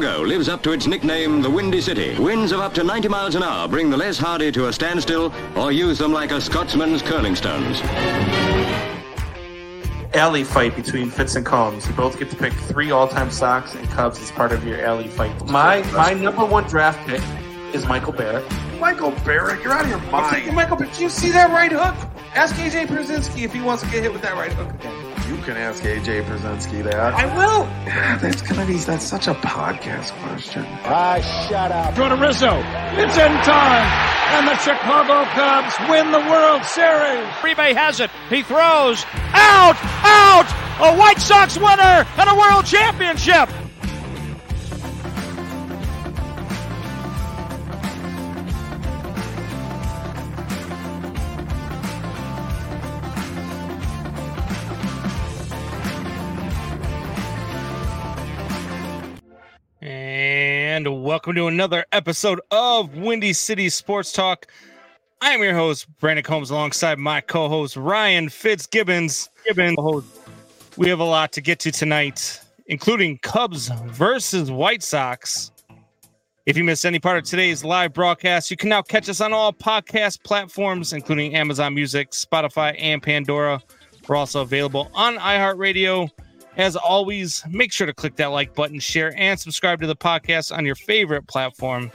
Chicago lives up to its nickname, the Windy City. Winds of up to 90 miles an hour bring the less hardy to a standstill or use them like a Scotsman's curling stones. Alley fight between Fitz and Combs. You both get to pick three all-time Sox and Cubs as part of your alley fight. My my number one draft pick is Michael Barrett. Michael Barrett, you're out of your mind. Michael, Barrett, do you see that right hook? Ask AJ Pierzynski if he wants to get hit with that right hook again. You can ask AJ Pierzynski that. I will. That's gonna be that's such a podcast question. Ah, shut up. Go to Rizzo. It's in time. And the Chicago Cubs win the World Series. Uribe has it. He throws. Out! Out! A White Sox winner and a World Championship! Welcome to another episode of Windy City Sports Talk. I am your host, Brandon Combs, alongside my co-host Ryan Fitzgibbons. Gibbons. We have a lot to get to tonight, including Cubs versus White Sox. If you missed any part of today's live broadcast, you can now catch us on all podcast platforms, including Amazon Music, Spotify, and Pandora. We're also available on iHeartRadio. As always, make sure to click that like button, share, and subscribe to the podcast on your favorite platform.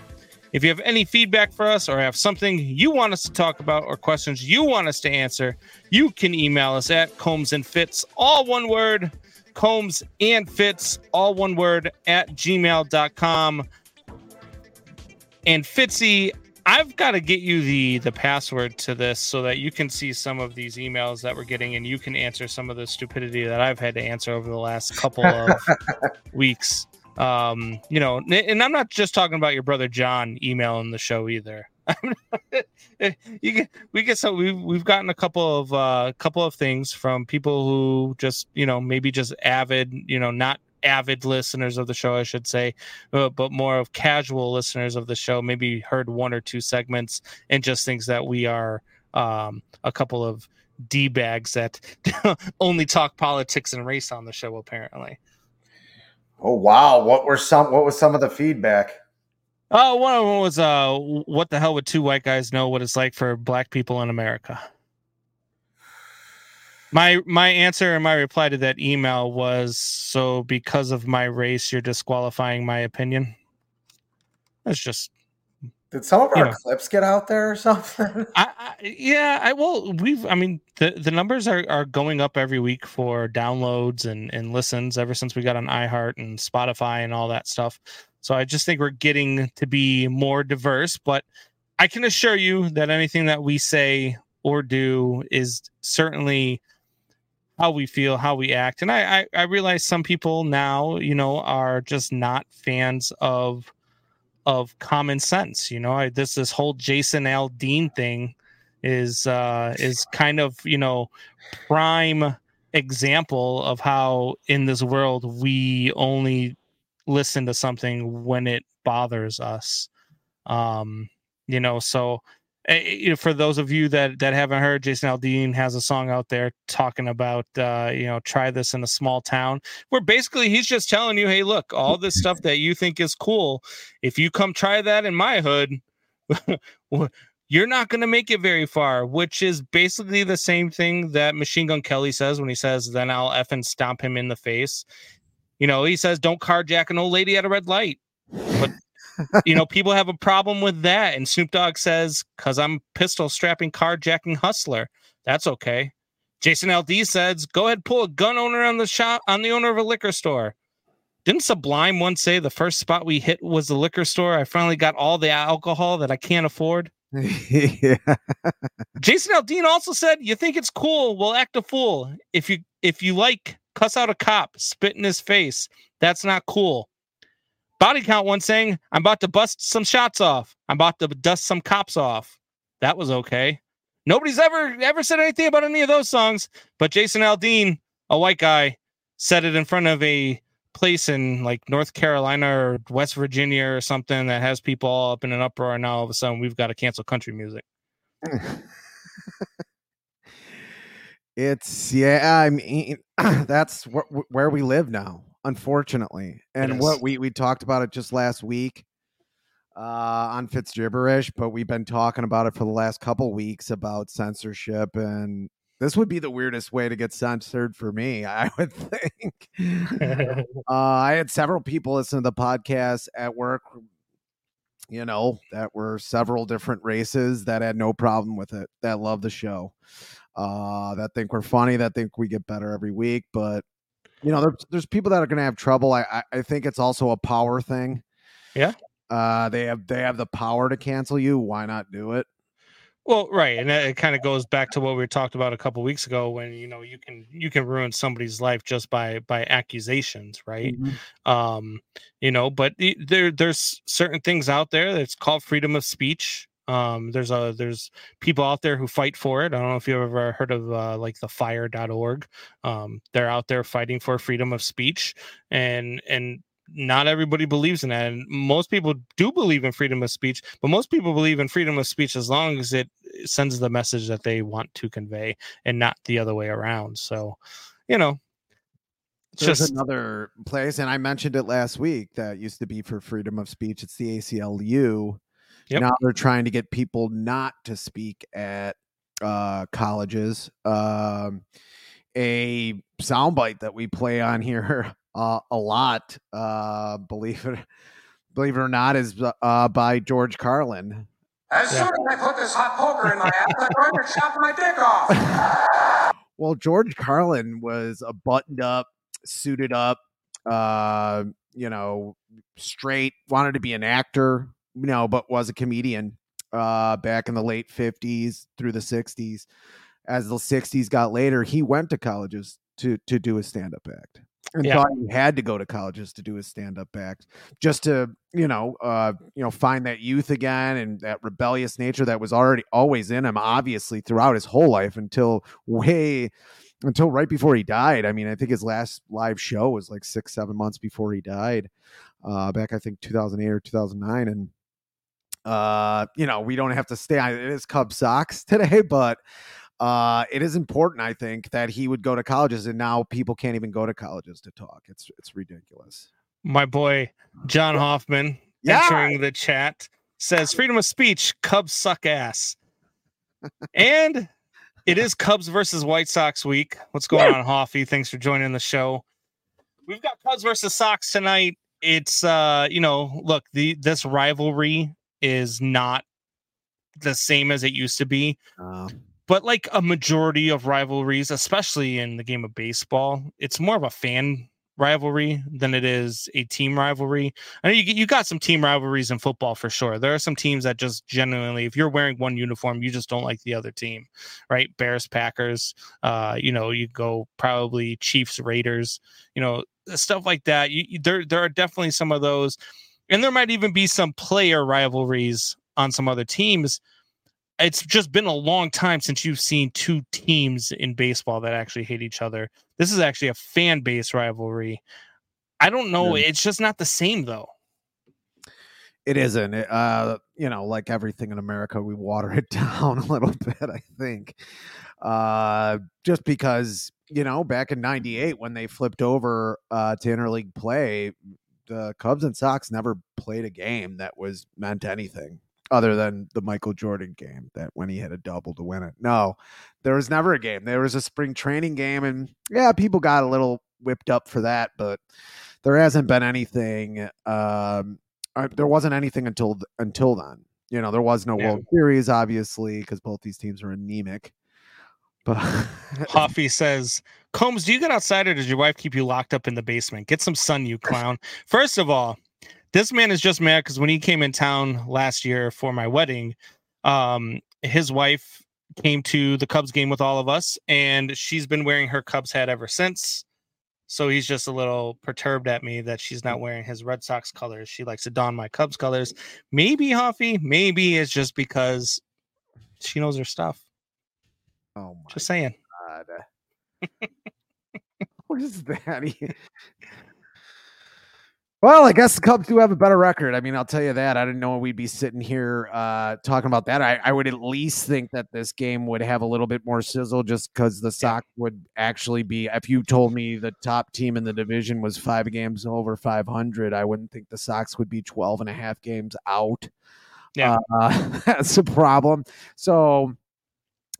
If you have any feedback for us or have something you want us to talk about or questions you want us to answer, you can email us at Combs and Fits, all one word, Combs and Fits, all one word, at gmail.com. And Fitzy, I've got to get you the the password to this so that you can see some of these emails that we're getting and you can answer some of the stupidity that I've had to answer over the last couple of weeks. Um, you know, and I'm not just talking about your brother John emailing the show either. you get we get so we've we've gotten a couple of uh couple of things from people who just you know maybe just avid you know not avid listeners of the show, I should say, uh, but more of casual listeners of the show, maybe heard one or two segments and just thinks that we are um, a couple of d bags that only talk politics and race on the show. Apparently. Oh wow! What were some? What was some of the feedback? Oh, one of them was, uh, "What the hell would two white guys know what it's like for black people in America?" My my answer and my reply to that email was so because of my race you're disqualifying my opinion? That's just did some of our know, clips get out there or something? I, I, yeah i well we've i mean the the numbers are are going up every week for downloads and and listens ever since we got on iheart and spotify and all that stuff. So i just think we're getting to be more diverse but i can assure you that anything that we say or do is certainly how we feel, how we act. And I, I, I realize some people now, you know, are just not fans of of common sense. You know, I, this this whole Jason Aldean thing is uh is kind of you know prime example of how in this world we only listen to something when it bothers us um you know so uh, for those of you that that haven't heard, Jason Aldean has a song out there talking about uh, you know try this in a small town, where basically he's just telling you, hey, look, all this stuff that you think is cool, if you come try that in my hood. you're not going to make it very far, which is basically the same thing that Machine Gun Kelly says when he says, then I'll F and stomp him in the face. You know, he says, don't carjack an old lady at a red light. But you know, people have a problem with that. And Snoop Dogg says, because I'm pistol strapping carjacking hustler. That's okay. Jason Aldean says, go ahead, pull a gun owner on the shop on the owner of a liquor store. Didn't Sublime once say the first spot we hit was the liquor store? I finally got all the alcohol that I can't afford. yeah. Jason Aldean also said, "You think it's cool? Well, act a fool. If you if you like, cuss out a cop, spit in his face. That's not cool. Body count one saying, I'm about to bust some shots off. I'm about to dust some cops off. That was okay. Nobody's ever ever said anything about any of those songs, but Jason Aldean, a white guy, said it in front of a place in like North Carolina or West Virginia or something that has people all up in an uproar. And now all of a sudden we've got to cancel country music. it's yeah, I mean that's wh- where we live now. Unfortunately. And what we we talked about it just last week uh, on Fitz gibberish, but we've been talking about it for the last couple weeks about censorship, and this would be the weirdest way to get censored for me. I would think. uh, I had several people listen to the podcast at work. You know, that were several different races that had no problem with it, that love the show, uh, that think we're funny, that think we get better every week. But you know, there's there's people that are going to have trouble. I, I I think it's also a power thing. Yeah. Uh, they have they have the power to cancel you. Why not do it? Well, right, and it kind of goes back to what we talked about a couple weeks ago when you know you can you can ruin somebody's life just by by accusations, right? Mm-hmm. Um, you know, but there there's certain things out there that's called freedom of speech. Um, there's a there's people out there who fight for it. I don't know if you've ever heard of uh, like the fire.org. Um, they're out there fighting for freedom of speech and and not everybody believes in that and most people do believe in freedom of speech but most people believe in freedom of speech as long as it sends the message that they want to convey and not the other way around so you know it's There's just another place, and I mentioned it last week that used to be for freedom of speech. It's the ACLU. Yep. Now they're trying to get people not to speak at uh, colleges. Um, a soundbite that we play on here uh, a lot, uh, believe it, believe it or not, is uh, by George Carlin. As soon as I put this hot poker in my ass, I'm going to chop my dick off. Well, George Carlin was a buttoned up, suited up, uh, you know, straight, wanted to be an actor, you know, but was a comedian uh, back in the late 50s through the 60s. As the 60s got later, he went to colleges to to do his stand up act. And Yeah. thought he had to go to colleges to do his stand up act just to, you know, uh, you know, find that youth again and that rebellious nature that was already always in him, obviously, throughout his whole life until way until right before he died. I mean, I think his last live show was like six, seven months before he died, uh, back I think 2008 or 2009. And uh, you know, we don't have to stay on it is Cub socks today, but uh, it is important, I think, that he would go to colleges, and now people can't even go to colleges to talk. It's it's ridiculous. my boy john hoffman Yeah. entering the chat says freedom of speech cubs suck ass. And it is cubs versus white sox week. What's going on hoffy? Thanks for joining the show. We've got cubs versus sox tonight. It's uh you know look the this rivalry is not the same as it used to be Uh, but like a majority of rivalries, especially in the game of baseball, it's more of a fan rivalry than it is a team rivalry. I know you you got some team rivalries in football for sure. There are some teams that just genuinely, if you're wearing one uniform, you just don't like the other team, right? Bears, Packers, uh, you know, you go probably Chiefs, Raiders, you know, stuff like that. You, you- there there are definitely some of those, and there might even be some player rivalries on some other teams it's just been a long time since you've seen two teams in baseball that actually hate each other. This is actually a fan base rivalry. I don't know. Yeah. It's just not the same though. it isn't. It, uh, you know, like everything in America, we water it down a little bit. I think, uh, just because you know, back in '98 when they flipped over uh, to interleague play, the Cubs and Sox never played a game that was meant anything other than the Michael Jordan game that when he hit a double to win it. No, there was never a game. There was a spring training game, and yeah, people got a little whipped up for that, but there hasn't been anything. Um, uh, there wasn't anything until until then. You know, there was no Yeah. World Series, obviously, because both these teams are anemic. But Huffy says, Combs, do you get outside or does your wife keep you locked up in the basement? Get some sun, you clown. First of all, this man is just mad because when he came in town last year for my wedding, um, his wife came to the Cubs game with all of us, and she's been wearing her Cubs hat ever since. So he's just a little perturbed at me that she's not wearing his Red Sox colors. She likes to don my Cubs colors. Maybe Huffy, maybe it's just because she knows her stuff. oh my Just saying. god, what is that? Well, I guess the Cubs do have a better record. I mean, I'll tell you that. I didn't know we'd be sitting here uh, talking about that. I, I would at least think that this game would have a little bit more sizzle just because the Sox would actually be. If you told me the top team in the division was five games over 500, I wouldn't think the Sox would be 12 and a half games out. Yeah. Uh, that's a problem. So,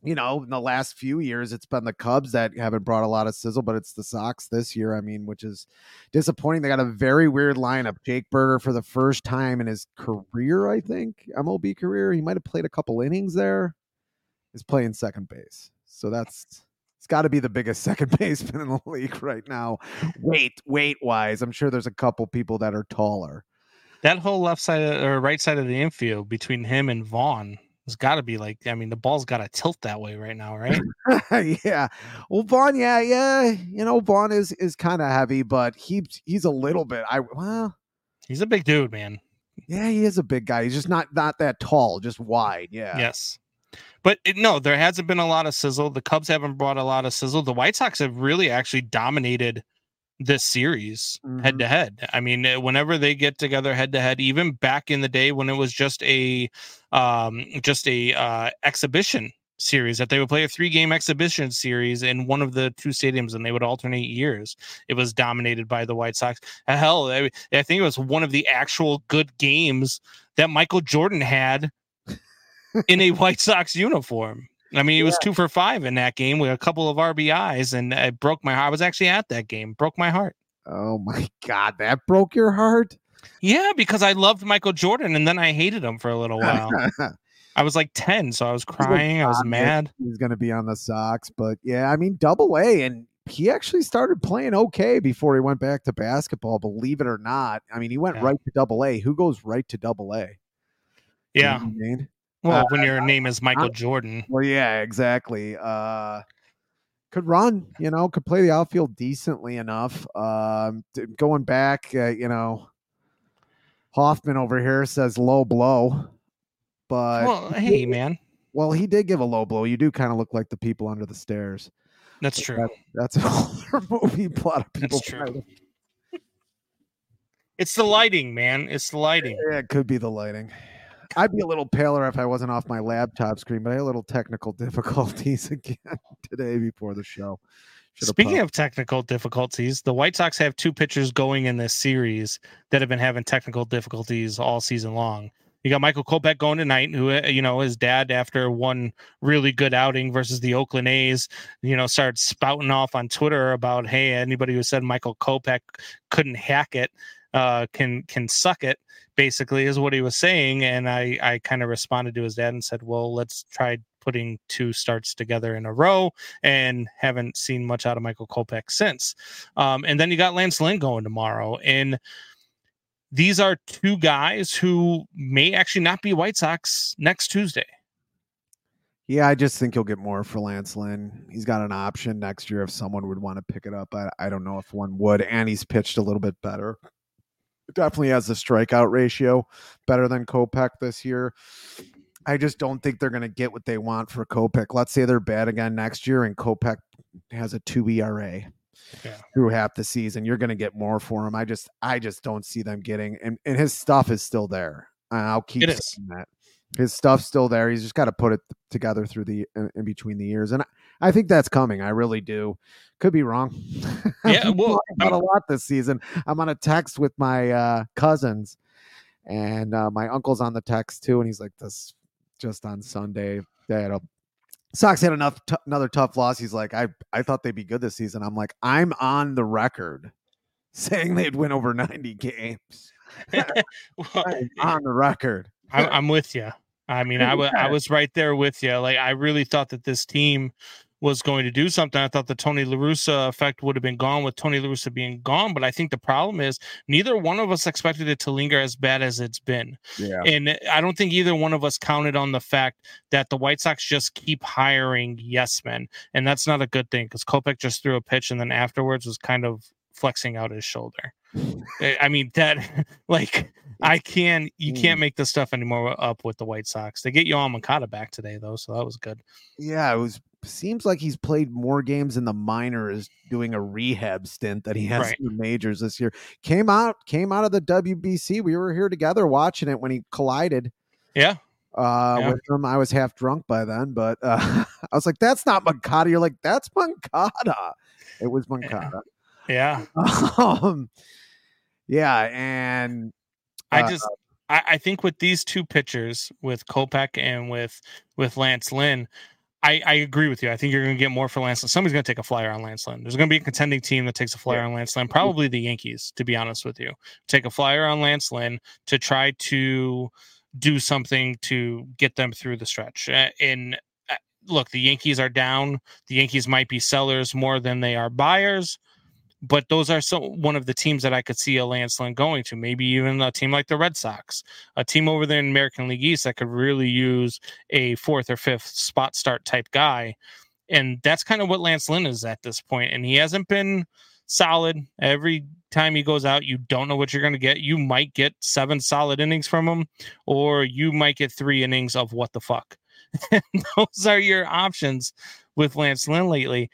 you know, in the last few years, it's been the Cubs that haven't brought a lot of sizzle, but it's the Sox this year. I mean, which is disappointing. They got a very weird lineup. Jake Burger, for the first time in his career, I think, MLB career. He might have played a couple innings there. Is playing second base. So that's it's got to be the biggest second baseman in the league right now. Weight, weight wise, I'm sure there's a couple people that are taller. That whole left side of, or right side of the infield between him and Vaughn has got to be like. I mean, the ball's got to tilt that way right now, right? yeah. Well, Vaughn, yeah, yeah. You know, Vaughn is is kind of heavy, but he he's a little bit. I well, He's a big dude, man. yeah, he is a big guy. He's just not not that tall, just wide. Yeah. Yes. But it, no, there hasn't been a lot of sizzle. The Cubs haven't brought a lot of sizzle. The White Sox have really actually dominated this series head Mhm. to head. I mean, uh, whenever they get together head to head, even back in the day when it was just a um just a uh exhibition series that they would play a three game exhibition series in one of the two stadiums and they would alternate years. It was dominated by the White Sox. Uh, Hell, I, I think it was one of the actual good games that Michael Jordan had in a White Sox uniform. I mean, he was two for five in that game with a couple of RBIs, and it broke my heart. I was actually at that game, broke my heart. Oh my God, that broke your heart. Yeah, because I loved Michael Jordan, and then I hated him for a little while. I was like ten, so I was crying. I was mad. He's going to be on the Sox, but yeah, I mean, Double A, and he actually started playing okay before he went back to basketball. Believe it or not, I mean, he went Yeah. right to Double A. Who goes right to Double A? You know Yeah. I mean? Well, Uh, when your name is Michael Jordan, Well, yeah, exactly. Uh could run, you know, could play the outfield decently enough. Um going back, uh, you know, Hoffman over here says low blow, but well, hey, man, well, he did give a low blow. You do kind of look like the people under the stairs. that's true. That's an older movie. A lot of people. That's true. It's the lighting, man. It's the lighting. Yeah, it could be the lighting. I'd be a little paler if I wasn't off my laptop screen, but I had a little technical difficulties again today before the show. Should've Speaking popped- of technical difficulties, the White Sox have two pitchers going in this series that have been having technical difficulties all season long. You got Michael Kopech going tonight, who uh, you know his dad after one really good outing versus the Oakland A's, you know, started spouting off on Twitter about hey, anybody who said Michael Kopech couldn't hack it, uh, can can suck it. Basically, is what he was saying, and I I kind of responded to his dad and said, well, let's try putting two starts together in a row and haven't seen much out of Michael Kopech since. Um, and then you got Lance Lynn going tomorrow. And these are two guys who may actually not be White Sox next Tuesday. Yeah, I just think he'll get more for Lance Lynn. He's got an option next year if someone would want to pick it up. I, I don't know if one would, and he's pitched a little bit better. Definitely has the strikeout ratio better than Kopech this year. I just don't think they're going to get what they want for Kopech. Let's say they're bad again next year, and Kopech has a two ERA Yeah. through half the season. You're going to get more for him. I just, I just don't see them getting. And and his stuff is still there. I'll keep It is. saying that his stuff's still there. He's just got to put it together through the in, in between the years, and I, think that's coming. I really do. Could be wrong. Yeah, well, I'm- a lot this season. I'm on a text with my uh, cousins, and uh, my uncle's on the text too, and he's like, "This just on Sunday they had a Sox had enough t- another tough loss." He's like, "I I thought they'd be good this season." I'm like, "I'm on the record saying they'd win over 90 games." Well, on the record. I, I'm with you. I mean, I wa- I was right there with you. Like, I really thought that this team was going to do something. I thought the Tony La Russa effect would have been gone with Tony La Russa being gone. But I think the problem is neither one of us expected it to linger as bad as it's been. Yeah. And I don't think either one of us counted on the fact that the White Sox just keep hiring yes men. And that's not a good thing because Kopech just threw a pitch and then afterwards was kind of flexing out his shoulder. I I mean, that, like, I can, you hmm. can't make this stuff anymore up with the White Sox. They get Yoán Moncada back today, though. So that was good. Yeah, it was seems like he's played more games in the minors doing a rehab stint than he has Right. in the majors this year. Came out came out of the WBC. We were here together watching it when he collided Yeah. uh Yeah. with him. I was half drunk by then, but uh I was like, that's not Mancada. You're like, that's Mancada. It was Mancada. Yeah. um yeah, and I Uh, just I, I think with these two pitchers, with Kopech and with with Lance Lynn, I, I agree with you. I think you're going to get more for Lance Lynn. Somebody's going to take a flyer on Lance Lynn. There's going to be a contending team that takes a flyer on Lance Lynn. Probably the Yankees, to be honest with you. Take a flyer on Lance Lynn to try to do something to get them through the stretch. And uh, look, the Yankees are down. The Yankees might be sellers more than they are buyers but those are so one of the teams that I could see a Lance Lynn going to. Maybe even a team like the Red Sox, a team over there in American League East that could really use a fourth or fifth spot start type guy. And that's kind of what Lance Lynn is at this point. And he hasn't been solid. Every time he goes out, you don't know what you're going to get. You might get seven solid innings from him, or you might get three innings of what the fuck. those are your options with Lance Lynn lately.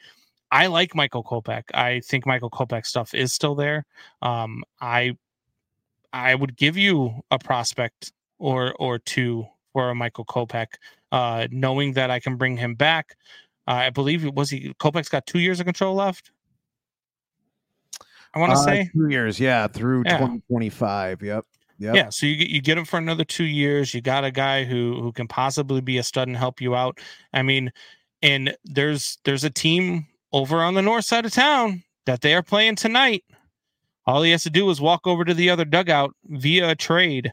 I like Michael Kopech. I think Michael Kopech stuff is still there. Um, I I would give you a prospect or or two for a Michael Kopech, uh, knowing that I can bring him back. Uh, I believe was he Kopech's got two years of control left. I want to uh, say two years, yeah, through Yeah. 2025. Yep. Yep. Yeah, so you get you get him for another two years. You got a guy who who can possibly be a stud and help you out. I mean, and there's there's a team over on the north side of town that they are playing tonight. All he has to do is walk over to the other dugout via a trade.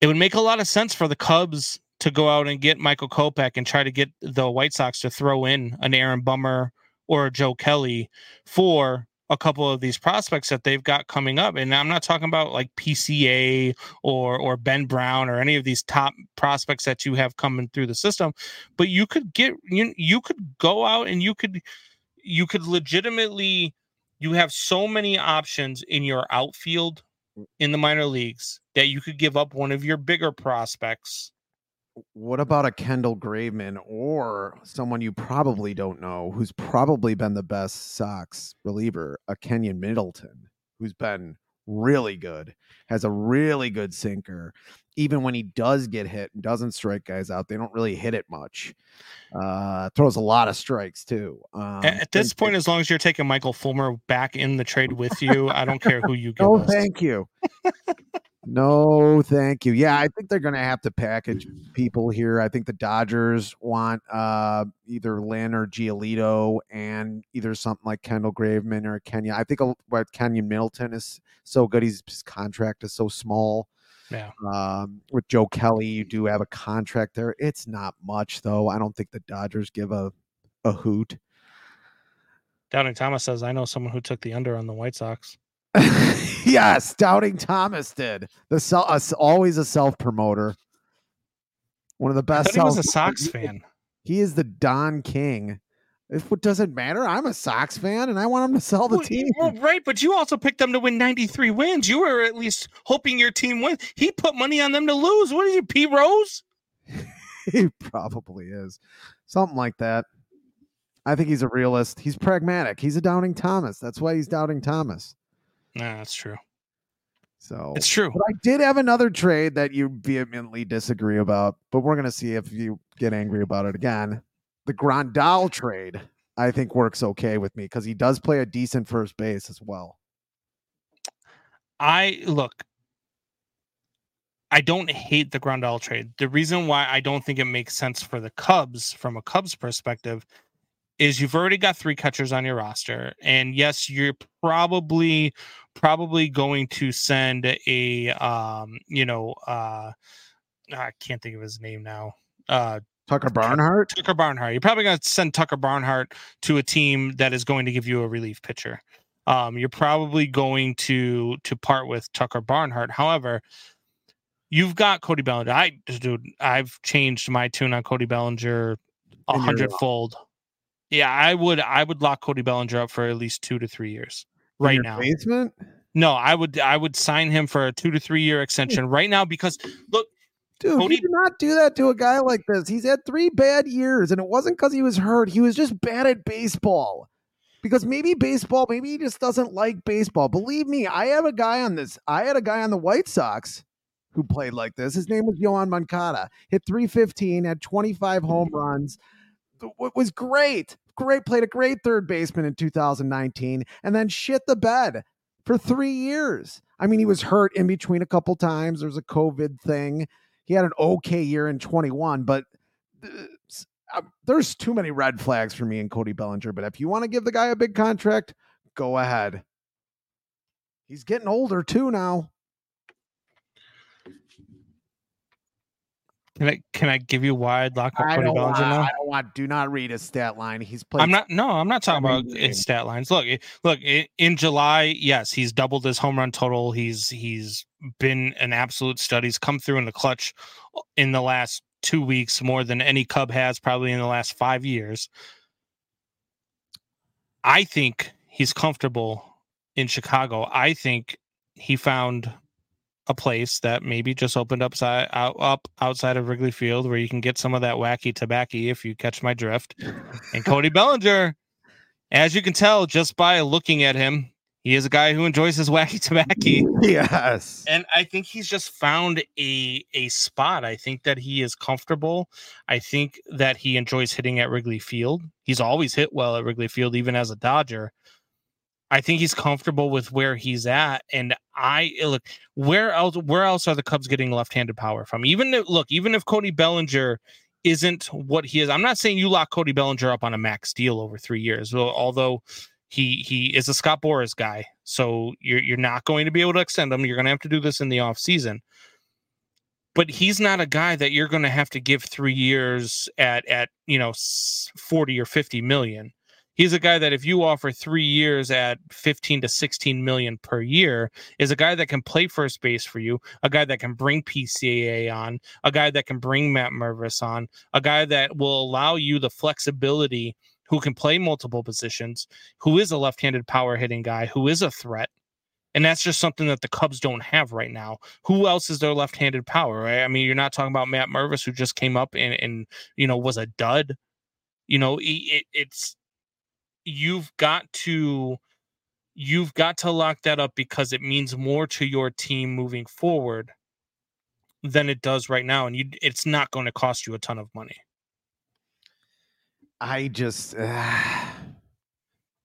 It would make a lot of sense for the Cubs to go out and get Michael Kopech and try to get the White Sox to throw in an Aaron Bummer or a Joe Kelly for a couple of these prospects that they've got coming up. And I'm not talking about like PCA or or Ben Brown or any of these top prospects that you have coming through the system, but you could get you you could go out and you could you could legitimately you have so many options in your outfield in the minor leagues that you could give up one of your bigger prospects. What about a Kendall Graveman or someone you probably don't know who's probably been the best Sox reliever, a Keynan Middleton, who's been really good, has a really good sinker. Even when he does get hit and doesn't strike guys out, they don't really hit it much. Uh, throws a lot of strikes too. Um, A- At this point, as long as you're taking Michael Fulmer back in the trade with you, I don't care who you give Oh, us. thank you. No, thank you. Yeah, I think they're going to have to package people here. I think the Dodgers want uh, either Lynn or Giolito and either something like Kendall Graveman or Kenya. I think what Keynan Middleton is so good. He's, his contract is so small. Yeah. Um, with Joe Kelly, you do have a contract there. It's not much though. I don't think the Dodgers give a a hoot. Doubting Thomas says, I know someone who took the under on the White Sox. yes, Doubting Thomas did. The sel- uh, always a self promoter. One of the best. he was a Sox fan. He is the Don King. If what doesn't matter, I'm a Sox fan and I want him to sell the Well, team. well, right, but you also picked them to win 93 wins. You were at least hoping your team wins. He put money on them to lose. What is you, P. Rose? he probably is something like that. I think he's a realist. He's pragmatic. He's a Doubting Thomas. That's why he's Doubting Thomas. Nah, that's true. So It's true. But I did have another trade that you vehemently disagree about, but we're gonna see if you get angry about it again. The Grandal trade, I think, works okay with me because he does play a decent first base as well. I look. I don't hate the Grandal trade. The reason why I don't think it makes sense for the Cubs from a Cubs perspective is you've already got three catchers on your roster, and yes, you're probably probably going to send a um, you know, uh, I can't think of his name now. Uh, Tucker Barnhart, Tucker Barnhart. You're probably going to send Tucker Barnhart to a team that is going to give you a relief pitcher. Um, you're probably going to to part with Tucker Barnhart. However, you've got Cody Bellinger. I dude, I've changed my tune on Cody Bellinger a hundredfold. Yeah, I would I would lock Cody Bellinger up for at least two to three years right now. basement. No, I would I would sign him for a two to three year extension right now because look, Dude, Cody- you do not do that to a guy like this. He's had three bad years, and it wasn't because he was hurt. He was just bad at baseball. Because maybe baseball, maybe he just doesn't like baseball. Believe me, I have a guy on this. I had a guy on the White Sox who played like this. His name was Yoán Moncada. Hit 315, had 25 home mm-hmm. runs. It was great. Great, played a great third baseman in 2019, and then shit the bed for three years. I mean, he was hurt in between a couple times. There was a COVID thing. He had an okay year in 21, but uh, uh, there's too many red flags for me and Cody Bellinger. But if you want to give the guy a big contract, go ahead. He's getting older too now. Can I can I give you why I'd lock up Cody Bellinger now? I don't want. Do not read his stat line. He's played. I'm not. No, I'm not talking about his stat lines. Look, look. In July, yes, he's doubled his home run total. He's he's been an absolute stud. He's come through in the clutch uh, in the last two weeks more than any Cub has probably in the last five years. I think he's comfortable in Chicago. I think he found a place that maybe just opened up side, out, up outside of Wrigley Field where you can get some of that wacky tobacco if you catch my drift. And Cody Bellinger, as you can tell just by looking at him, he is a guy who enjoys his wacky tobacco. yes. And I think he's just found a a spot. I think that he is comfortable. I think that he enjoys hitting at Wrigley Field. He's always hit well at Wrigley Field, even as a Dodger. I think he's comfortable with where he's at. And I eh, look where else where else are the Cubs getting left-handed power from? Even if, look, even if Cody Bellinger isn't what he is, I'm not saying you lock Cody Bellinger up on a max deal over three years. Although he he is a Scott Boras guy, so you're you're not going to be able to extend him. You're going to have to do this in the off season. But he's not a guy that you're going to have to give three years at at you know forty or fifty million. He's a guy that if you offer three years at fifteen to sixteen million per year, is a guy that can play first base for you, a guy that can bring PCA on, a guy that can bring Matt Mervis on, a guy that will allow you the flexibility who can play multiple positions, who is a left-handed power hitting guy, who is a threat. And that's just something that the Cubs don't have right now. Who else is their left-handed power, right? I mean, you're not talking about Matt Mervis, who just came up and, and you know was a dud. You know, it, it's you've got to you've got to lock that up because it means more to your team moving forward than it does right now, and you it's not going to cost you a ton of money. I just.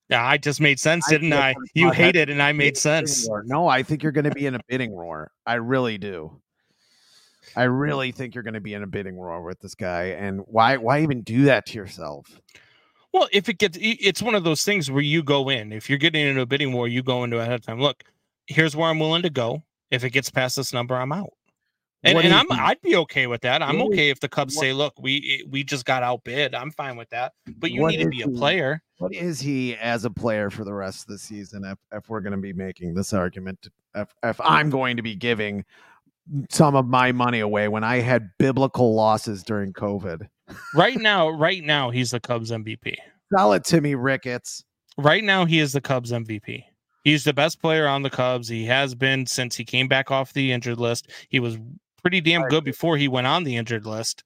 Yeah, I just made sense, didn't I? You hate it, and I made sense. No, I think you're going to be in a bidding war. I really do. I really think you're going to be in a bidding war with this guy. And why? Why even do that to yourself? Well, if it gets, it's one of those things where you go in. If you're getting into a bidding war, you go into ahead of time. Look, here's where I'm willing to go. If it gets past this number, I'm out. And, and I'm? I'd be okay with that. I'm What okay if the Cubs what- say, "Look, we eh, we just got outbid." I'm fine with that. But you need to be a player. What is he as a player for the rest of the season? If if we're going to be making this argument, if if I'm going to be giving some of my money away when I had biblical losses during COVID, Right now, right now, he's the Cubs MVP. sell it to me, Ricketts. Right now, he is the Cubs MVP. He's the best player on the Cubs. He has been since he came back off the injured list. He was pretty damn good before he went on the injured list.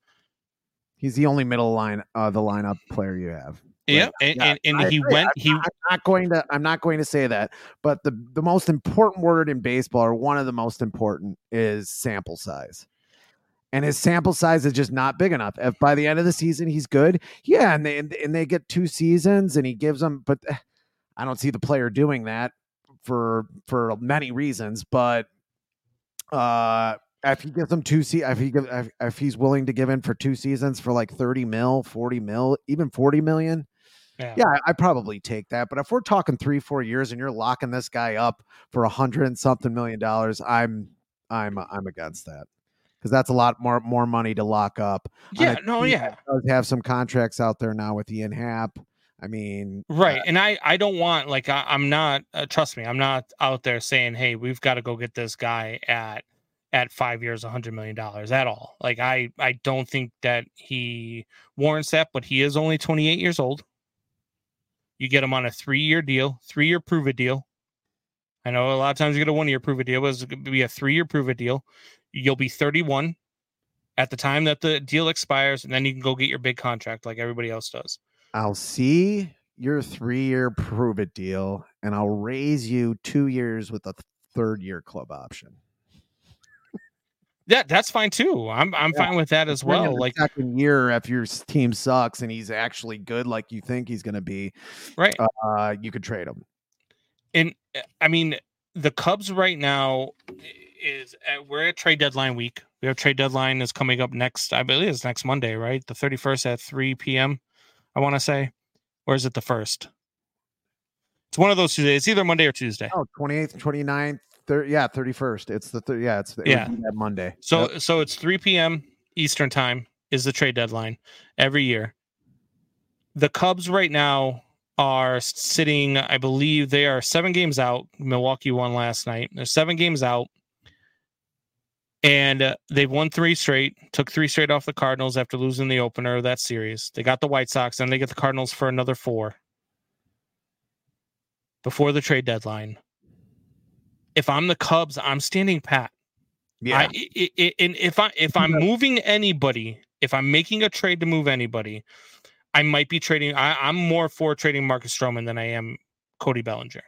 He's the only middle line, uh, the lineup player you have. Yeah, and, Yeah, and, and he went. I'm He not, I'm not going to. I'm not going to say that. But the the most important word in baseball, or one of the most important, is sample size. And his sample size is just not big enough. If by the end of the season he's good, yeah, and they and they get two seasons, and he gives them. But eh, I don't see the player doing that for for many reasons. But uh, if he gives them two se- if he give, if, if he's willing to give in for two seasons for like thirty mil, forty mil, even forty million, yeah. yeah, I, I probably take that. But if we're talking three, four years and you're locking this guy up for a hundred and something million dollars, I'm I'm I'm against that because that's a lot more more money to lock up. yeah, no, yeah, does have some contracts out there now with Ian Happ. I mean, right. And I I don't want like I, I'm not. Uh, trust me, I'm not out there saying, "Hey, we've got to go get this guy at at five years, a hundred million dollars." At all. Like I I don't think that he warrants that. But he is only 28 years old. You get him on a three year deal, three year prove it deal. I know a lot of times you get a one year prove it deal, but it's going to be a three year prove it deal. You'll be 31. at the time that the deal expires, and then you can go get your big contract like everybody else does. I'll see your three year prove it deal, and I'll raise you two years with a third year club option. Yeah, that's fine too. I'm I'm Yeah. fine with that as well. Like second year, if your team sucks and he's actually good, like you think he's going to be, right. uh, you could trade him. and uh, I mean the Cubs right now is at, we're at trade deadline week. We have trade deadline is coming up next. I believe it's next Monday, right? The thirty first at three p.m. I want to say, or is it the first? It's one of those two days. It's either Monday or Tuesday. Oh, 28th, 29th, thir- yeah, 31st. It's the thir- yeah, it's it Yeah. Monday. So Yep. so it's 3 p.m. Eastern time is the trade deadline every year. The Cubs right now are sitting, I believe they are seven games out. Milwaukee won last night. They're seven games out. And uh, they've won three straight, took three straight off the Cardinals after losing the opener of that series. They got the White Sox, and they get the Cardinals for another four before the trade deadline. If I'm the Cubs, I'm standing pat. yeah, I, i i and if I if I'm moving anybody, if I'm making a trade to move anybody, I might be trading. I, I'm more for trading Marcus Stroman than I am Cody Bellinger.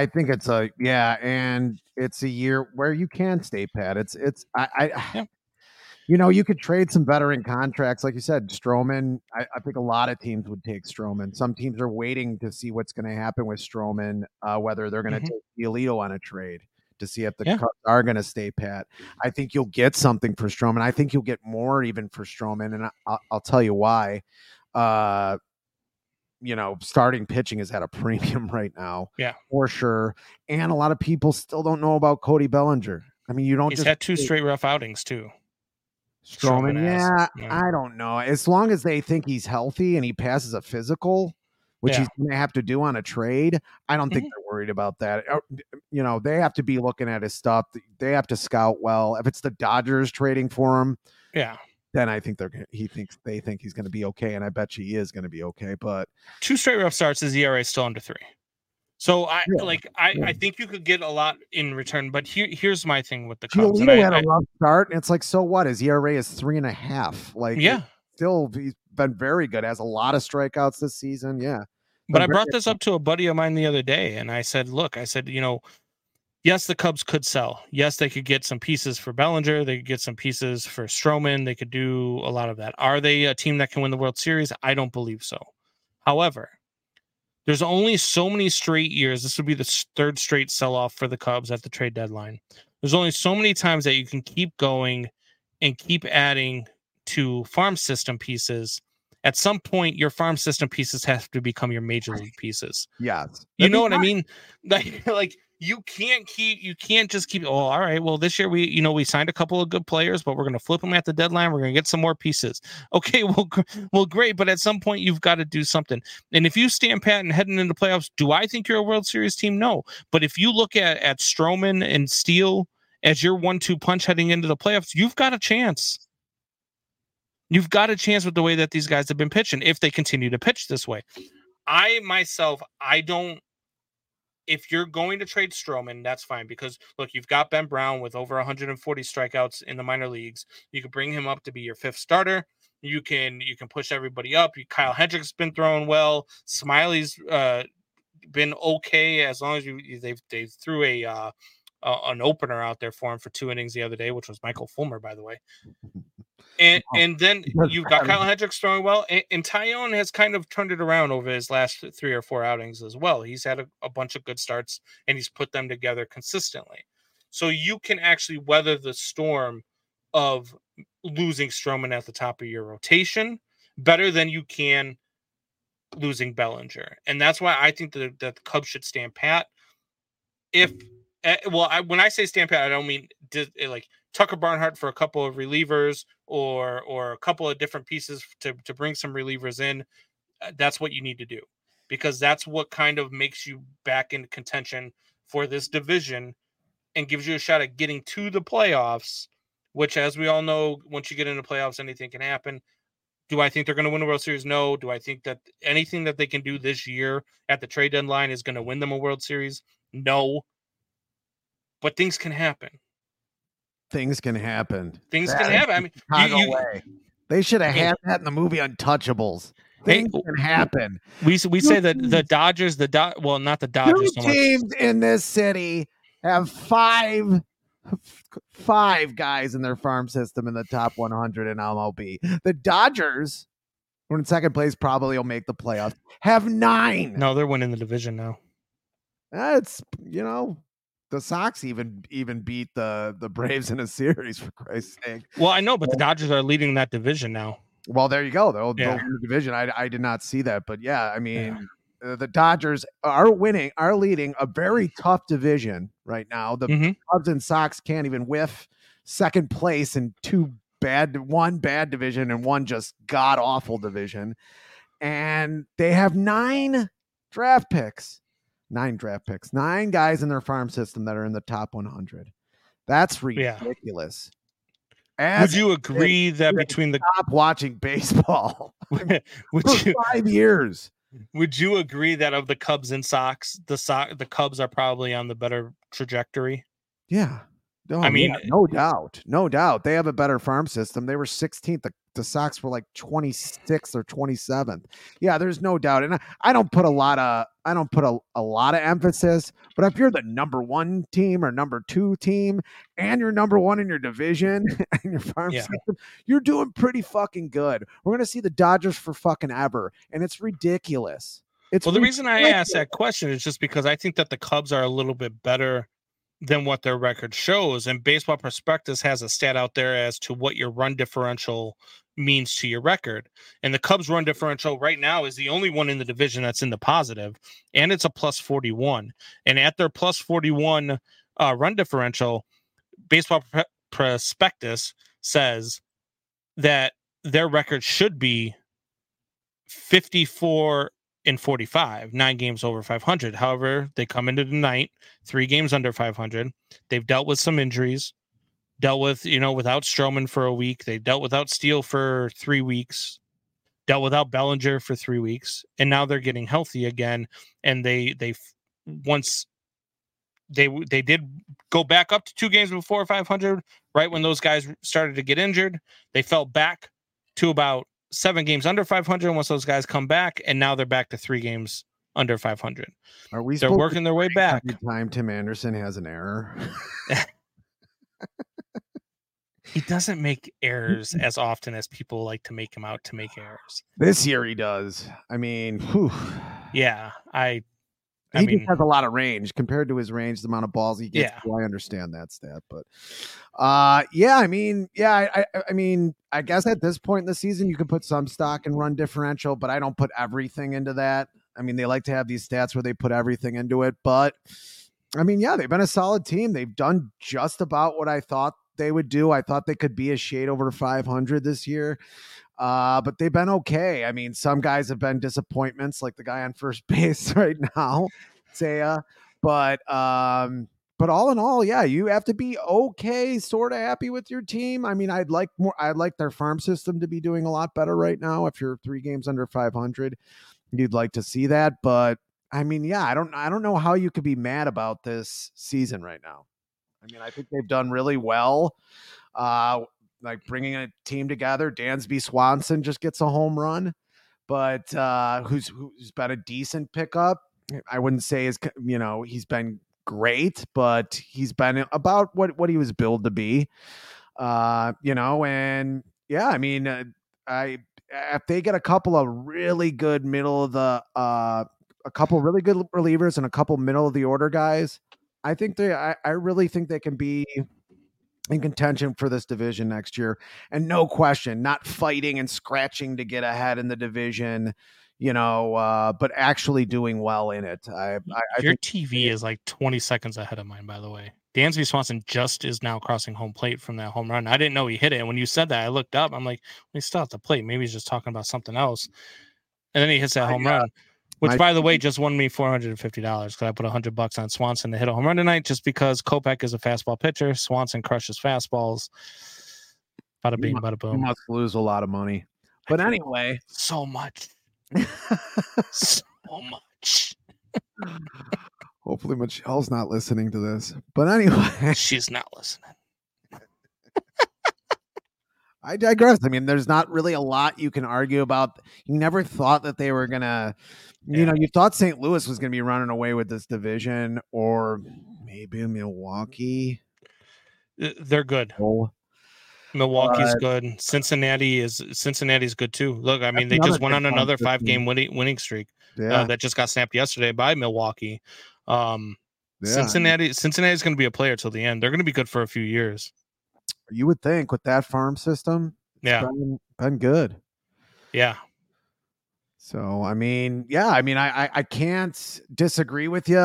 I think it's a yeah, and it's a year where you can stay pat. It's it's I, I Yeah. you know you could trade some veteran contracts, like you said, Stroman. I, I think a lot of teams would take Stroman. Some teams are waiting to see what's going to happen with Stroman, uh, whether they're going to Mhm. take Giolito on a trade to see if the Yeah. Cubs are going to stay pat. I think you'll get something for Stroman. I think you'll get more even for Stroman, and I, I'll, I'll tell you why. Uh, you know, starting pitching is at a premium right now. Yeah. for sure. And a lot of people still don't know about Cody Bellinger. I mean, you don't He's just had two straight rough outings too. Stroman. Stroman Yeah, yeah. I don't know. As long as they think he's healthy and he passes a physical, which Yeah. he's going to have to do on a trade, I don't think Mhm. they're worried about that. You know, they have to be looking at his stuff. They have to scout well. If it's the Dodgers trading for him, Yeah, then I think they're he thinks they think he's going to be okay, and I bet you he is going to be okay. But two straight rough starts. His ERA is still under three. So I Yeah, like I, yeah. I think you could get a lot in return. But here here's my thing with the Cubs. Giolito had I- a rough start, and it's like, so what? His ERA is three and a half. Like, yeah, still he's been very good. Has a lot of strikeouts this season. Yeah, But I brought this up to a buddy of mine the other day, and I said, "Look, I said, you know, yes, the Cubs could sell. Yes, they could get some pieces for Bellinger. They could get some pieces for Stroman. They could do a lot of that. Are they a team that can win the World Series? I don't believe so. However, there's only so many straight years. This would be the third straight sell-off for the Cubs at the trade deadline. There's only so many times that you can keep going and keep adding to farm system pieces. At some point, your farm system pieces have to become your major league pieces. Yeah. You know what I mean? Like, like you can't keep, you can't just keep. Oh, all right. Well, this year we, you know, we signed a couple of good players, but we're going to flip them at the deadline. We're going to get some more pieces. Okay, well, gr- well, great. But at some point, you've got to do something. And if you stand pat and heading into playoffs, do I think you're a World Series team? No. But if you look at at Stroman and Steele as your one-two punch heading into the playoffs, you've got a chance. You've got a chance with the way that these guys have been pitching if they continue to pitch this way. I myself, I don't. If you're going to trade Stroman, that's fine because look, you've got Ben Brown with over 140 strikeouts in the minor leagues. You can bring him up to be your fifth starter. You can you can push everybody up. Kyle Hendricks been throwing well. Smyly's uh, been okay as long as you they've they threw a uh, uh, an opener out there for him for two innings the other day, which was Michael Fulmer, by the way. And Wow. and then you've got. Kyle Hendricks throwing well, and, and Taillon has kind of turned it around over his last three or four outings as well. He's had a, a bunch of good starts, and he's put them together consistently. So you can actually weather the storm of losing Stroman at the top of your rotation better than you can losing Bellinger, and that's why I think that, that the Cubs should stand pat. If eh, well, I, when I say stand pat, I don't mean eh, like Tucker Barnhart for a couple of relievers or or a couple of different pieces to to bring some relievers in. Uh, That's what you need to do because that's what kind of makes you back in contention for this division and gives you a shot at getting to the playoffs. Which, as we all know, once you get into playoffs, anything can happen. Do I think they're going to win the World Series? No. Do I think that anything that they can do this year at the trade deadline is going to win them a World Series? No. But things can happen. Things can happen. Things That can happen. I mean, the you, Chicago you. They should have had that in the movie Untouchables. Hey, Things can happen. we we Two say that the Dodgers, the Do- well, not the Two Dodgers so much. teams in this city have five five guys in their farm system in the top 100 in MLB. The Dodgers, who in second place, probably will make the playoffs. Have nine. No, they're winning the division now. That's you know, the Sox even even beat the the Braves in a series for Christ's sake. Well, I know, but the Dodgers are leading that division now. Well, there you go. They'll, Yeah. the division. I, I did not see that, but yeah, I mean, uh, the Dodgers are winning, are leading a very tough division right now. The Mhm. Cubs and Sox can't even whiff second place in two bad, one bad division and one just god awful division, and they have nine draft picks, nine draft picks, nine guys in their farm system that are in the top 100. That's Yeah. ridiculous. Would you agree that yeah. between the stop watching baseball would for you five years. would you agree that of the Cubs and Sox, the so- the Cubs are probably on the better trajectory? Yeah. No, I mean- yeah, no doubt. No doubt. They have a better farm system. They were 16th. The, Sox were like 26th or 27th. Yeah, there's no doubt. And I, I don't put a lot of I don't put a, a lot of emphasis, but if you're the number one team or number two team and you're number one in your division and your farm Yeah. system, you're doing pretty fucking good. We're gonna see the Dodgers for fucking ever. And it's ridiculous. It's well, the reason I ridiculous. asked that question is just because I think that the Cubs are a little bit better than what their record shows. And Baseball Prospectus has a stat out there as to what your run differential means to your record. And the Cubs run differential right now is the only one in the division that's in the positive, and it's a plus 41. And at their plus 41 uh, run differential, Baseball Pro- Prospectus says that their record should be 54 and 45, nine games over 500. However, they come into the night, three games under 500. They've dealt with some injuries, dealt with, you know, without Stroman for a week. They dealt without Steele for three weeks, dealt without Bellinger for three weeks. And now they're getting healthy again. And they, they, once they, they did go back up to two games before 500, right when those guys started to get injured, they fell back to about seven games under 500 once those guys come back, and now they're back to three games under 500. Are we They're working their way back. every time Tim Anderson has an error? He doesn't make errors as often as people like to make him out to make errors. This year he does. I mean, whew. Yeah, I, I he mean, just has a lot of range compared to his range, the amount of balls he gets. Yeah. well, I understand that stat, but uh, yeah, I mean, yeah, I, I, I mean, I guess at this point in the season, you can put some stock and run differential, but I don't put everything into that. I mean, they like to have these stats where they put everything into it, but I mean, yeah, they've been a solid team. They've done just about what I thought they would do. I thought they could be a shade over 500 this year. Uh, but they've been okay. I mean, some guys have been disappointments, like the guy on first base right now, Saya. But um, but all in all, yeah, you have to be okay, sort of happy with your team. I mean, I'd like more. I'd like their farm system to be doing a lot better right now. If you're three games under 500, you'd like to see that. But I mean, yeah, I don't. I don't know how you could be mad about this season right now. I mean, I think they've done really well. Uh, like bringing a team together. Dansby Swanson just gets a home run, but uh, who's who's been a decent pickup. I wouldn't say is you know he's been great, but he's been about what what he was billed to be. Uh, you know, and yeah, I mean, uh, I if they get a couple of really good middle of the uh a couple really good relievers and a couple middle of the order guys, I think they I, I really think they can be in contention for this division next year. And no question, not fighting and scratching to get ahead in the division, you know, uh, but actually doing well in it. I, I, I your TV is like 20 seconds ahead of mine, by the way. Dansby Swanson just is now crossing home plate from that home run. I didn't know he hit it. And when you said that, I looked up. I'm like, well, he's still at the plate. Maybe he's just talking about something else. And then he hits that home uh, run, which, my by the way, just won me $450 because I put 100 bucks on Swanson to hit a home run tonight just because Kopech is a fastball pitcher. Swanson crushes fastballs. Bada bing, bada you boom. must lose a lot of money. But anyway, So much. So much. hopefully Michelle's not listening to this. But anyway, She's not listening. I digress. I mean, there's not really a lot you can argue about. You never thought that they were gonna, you know, you thought St. Louis was gonna be running away with this division, or maybe Milwaukee. Uh, They're good. Oh, Milwaukee's But- good. Cincinnati is Cincinnati's good too. Look, I mean, they just went on another five game winning winning streak yeah, uh, that just got snapped yesterday by Milwaukee. Um, yeah. Cincinnati Cincinnati's going to be a player till the end. They're going to be good for a few years. You would think with that farm system, Yeah, been, been good. yeah. So I mean, yeah, I mean, I, I I can't disagree with you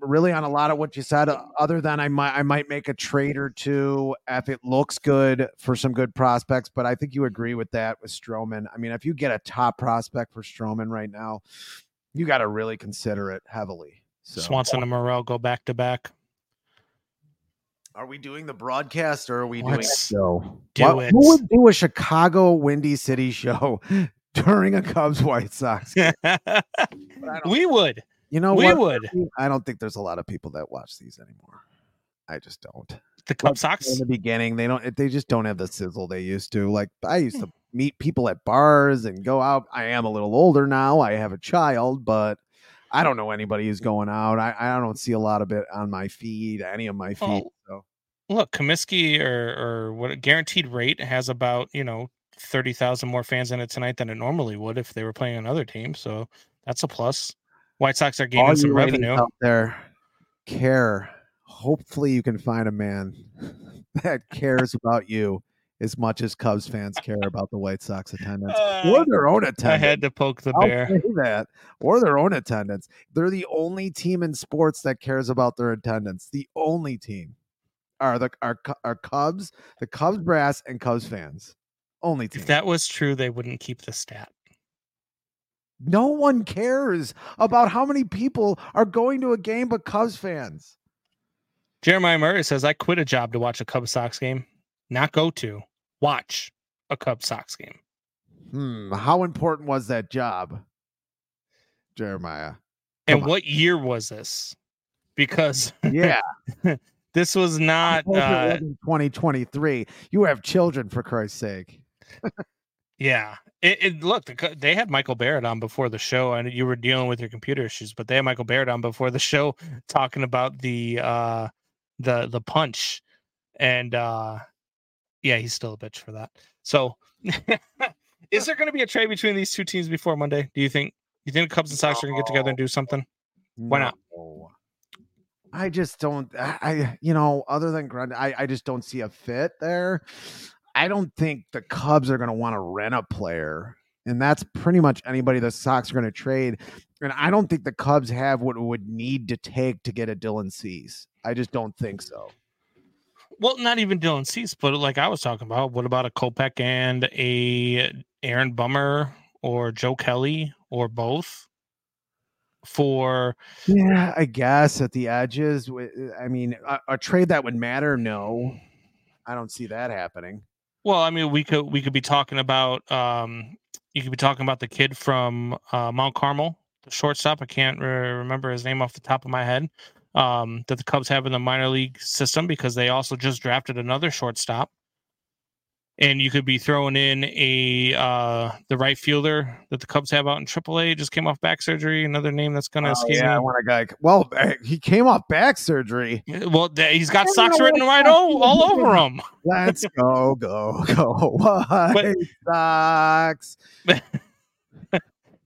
really on a lot of what you said. uh, Other than I might I might make a trade or two if it looks good for some good prospects. But I think you agree with that with Stroman. I mean, if you get a top prospect for Stroman right now, you got to really consider it heavily. So Swanson and Morel go back to back. Are we doing the broadcast or are we Let's doing a show? do What- it. Who would do a Chicago Windy City show during a Cubs White Sox? game? But I don't- we would. you know we what? would. I don't think there's a lot of people that watch these anymore. I just don't. The Like Cub Sox. in the beginning, they don't. They just don't have the sizzle they used to. Like I used to meet people at bars and go out. I am a little older now. I have a child, but I don't know anybody who's going out. I, I don't see a lot of it on my feed, any of my feed. Oh. So Look, Comiskey or or what guaranteed rate has about you know thirty thousand more fans in it tonight than it normally would if they were playing another team. So that's a plus. White Sox are all gaining some revenue. out there care. Hopefully, you can find a man that cares about you as much as Cubs fans care about the White Sox attendance or Uh, their own attendance. I had to poke the I'll bear. say that, or their own attendance. They're the only team in sports that cares about their attendance. The only team are the are, are Cubs, the Cubs brass, and Cubs fans. Only team. If that was true, they wouldn't keep the stat. no one cares about how many people are going to a game but Cubs fans. Jeremiah Murray says, I quit a job to watch a Cubs Sox game, not go to, watch a Cubs Sox game. Hmm. How important was that job, Jeremiah? And on. what year was this? Because Yeah, this was not I hope it uh 2023. You have children, for Christ's sake. yeah. It, it look, the, they had Michael Barrett on before the show, and you were dealing with your computer issues, but they had Michael Barrett on before the show talking about the uh the the punch. And uh yeah, he's still a bitch for that. So is there gonna be a trade between these two teams before Monday? Do you think you think the Cubs and Sox are gonna get together and do something? Why not? I just don't. I, I you know, other than Grund, I, I just don't see a fit there. I don't think the Cubs are going to want to rent a player, and that's pretty much anybody the Sox are going to trade. And I don't think the Cubs have what it would need to take to get a Dylan Cease. I just don't think so. Well, not even Dylan Cease, but like I was talking about, what about a Kopech and a Aaron Bummer or Joe Kelly or both for Yeah, I guess at the edges. I mean, a, a trade that would matter. No, I don't see that happening. well, I mean, we could we could be talking about um you could be talking about the kid from uh, Mount Carmel, the shortstop. I can't re- remember his name off the top of my head. Um, that the Cubs have in the minor league system because they also just drafted another shortstop. And you could be throwing in a uh, the right fielder that the Cubs have out in AAA just came off back surgery. Another name that's going to Oh, escape yeah, I want a guy. Well, eh, he came off back surgery. Well, he's got socks written right socks all, all over him. Let's go, go, go. White Sox.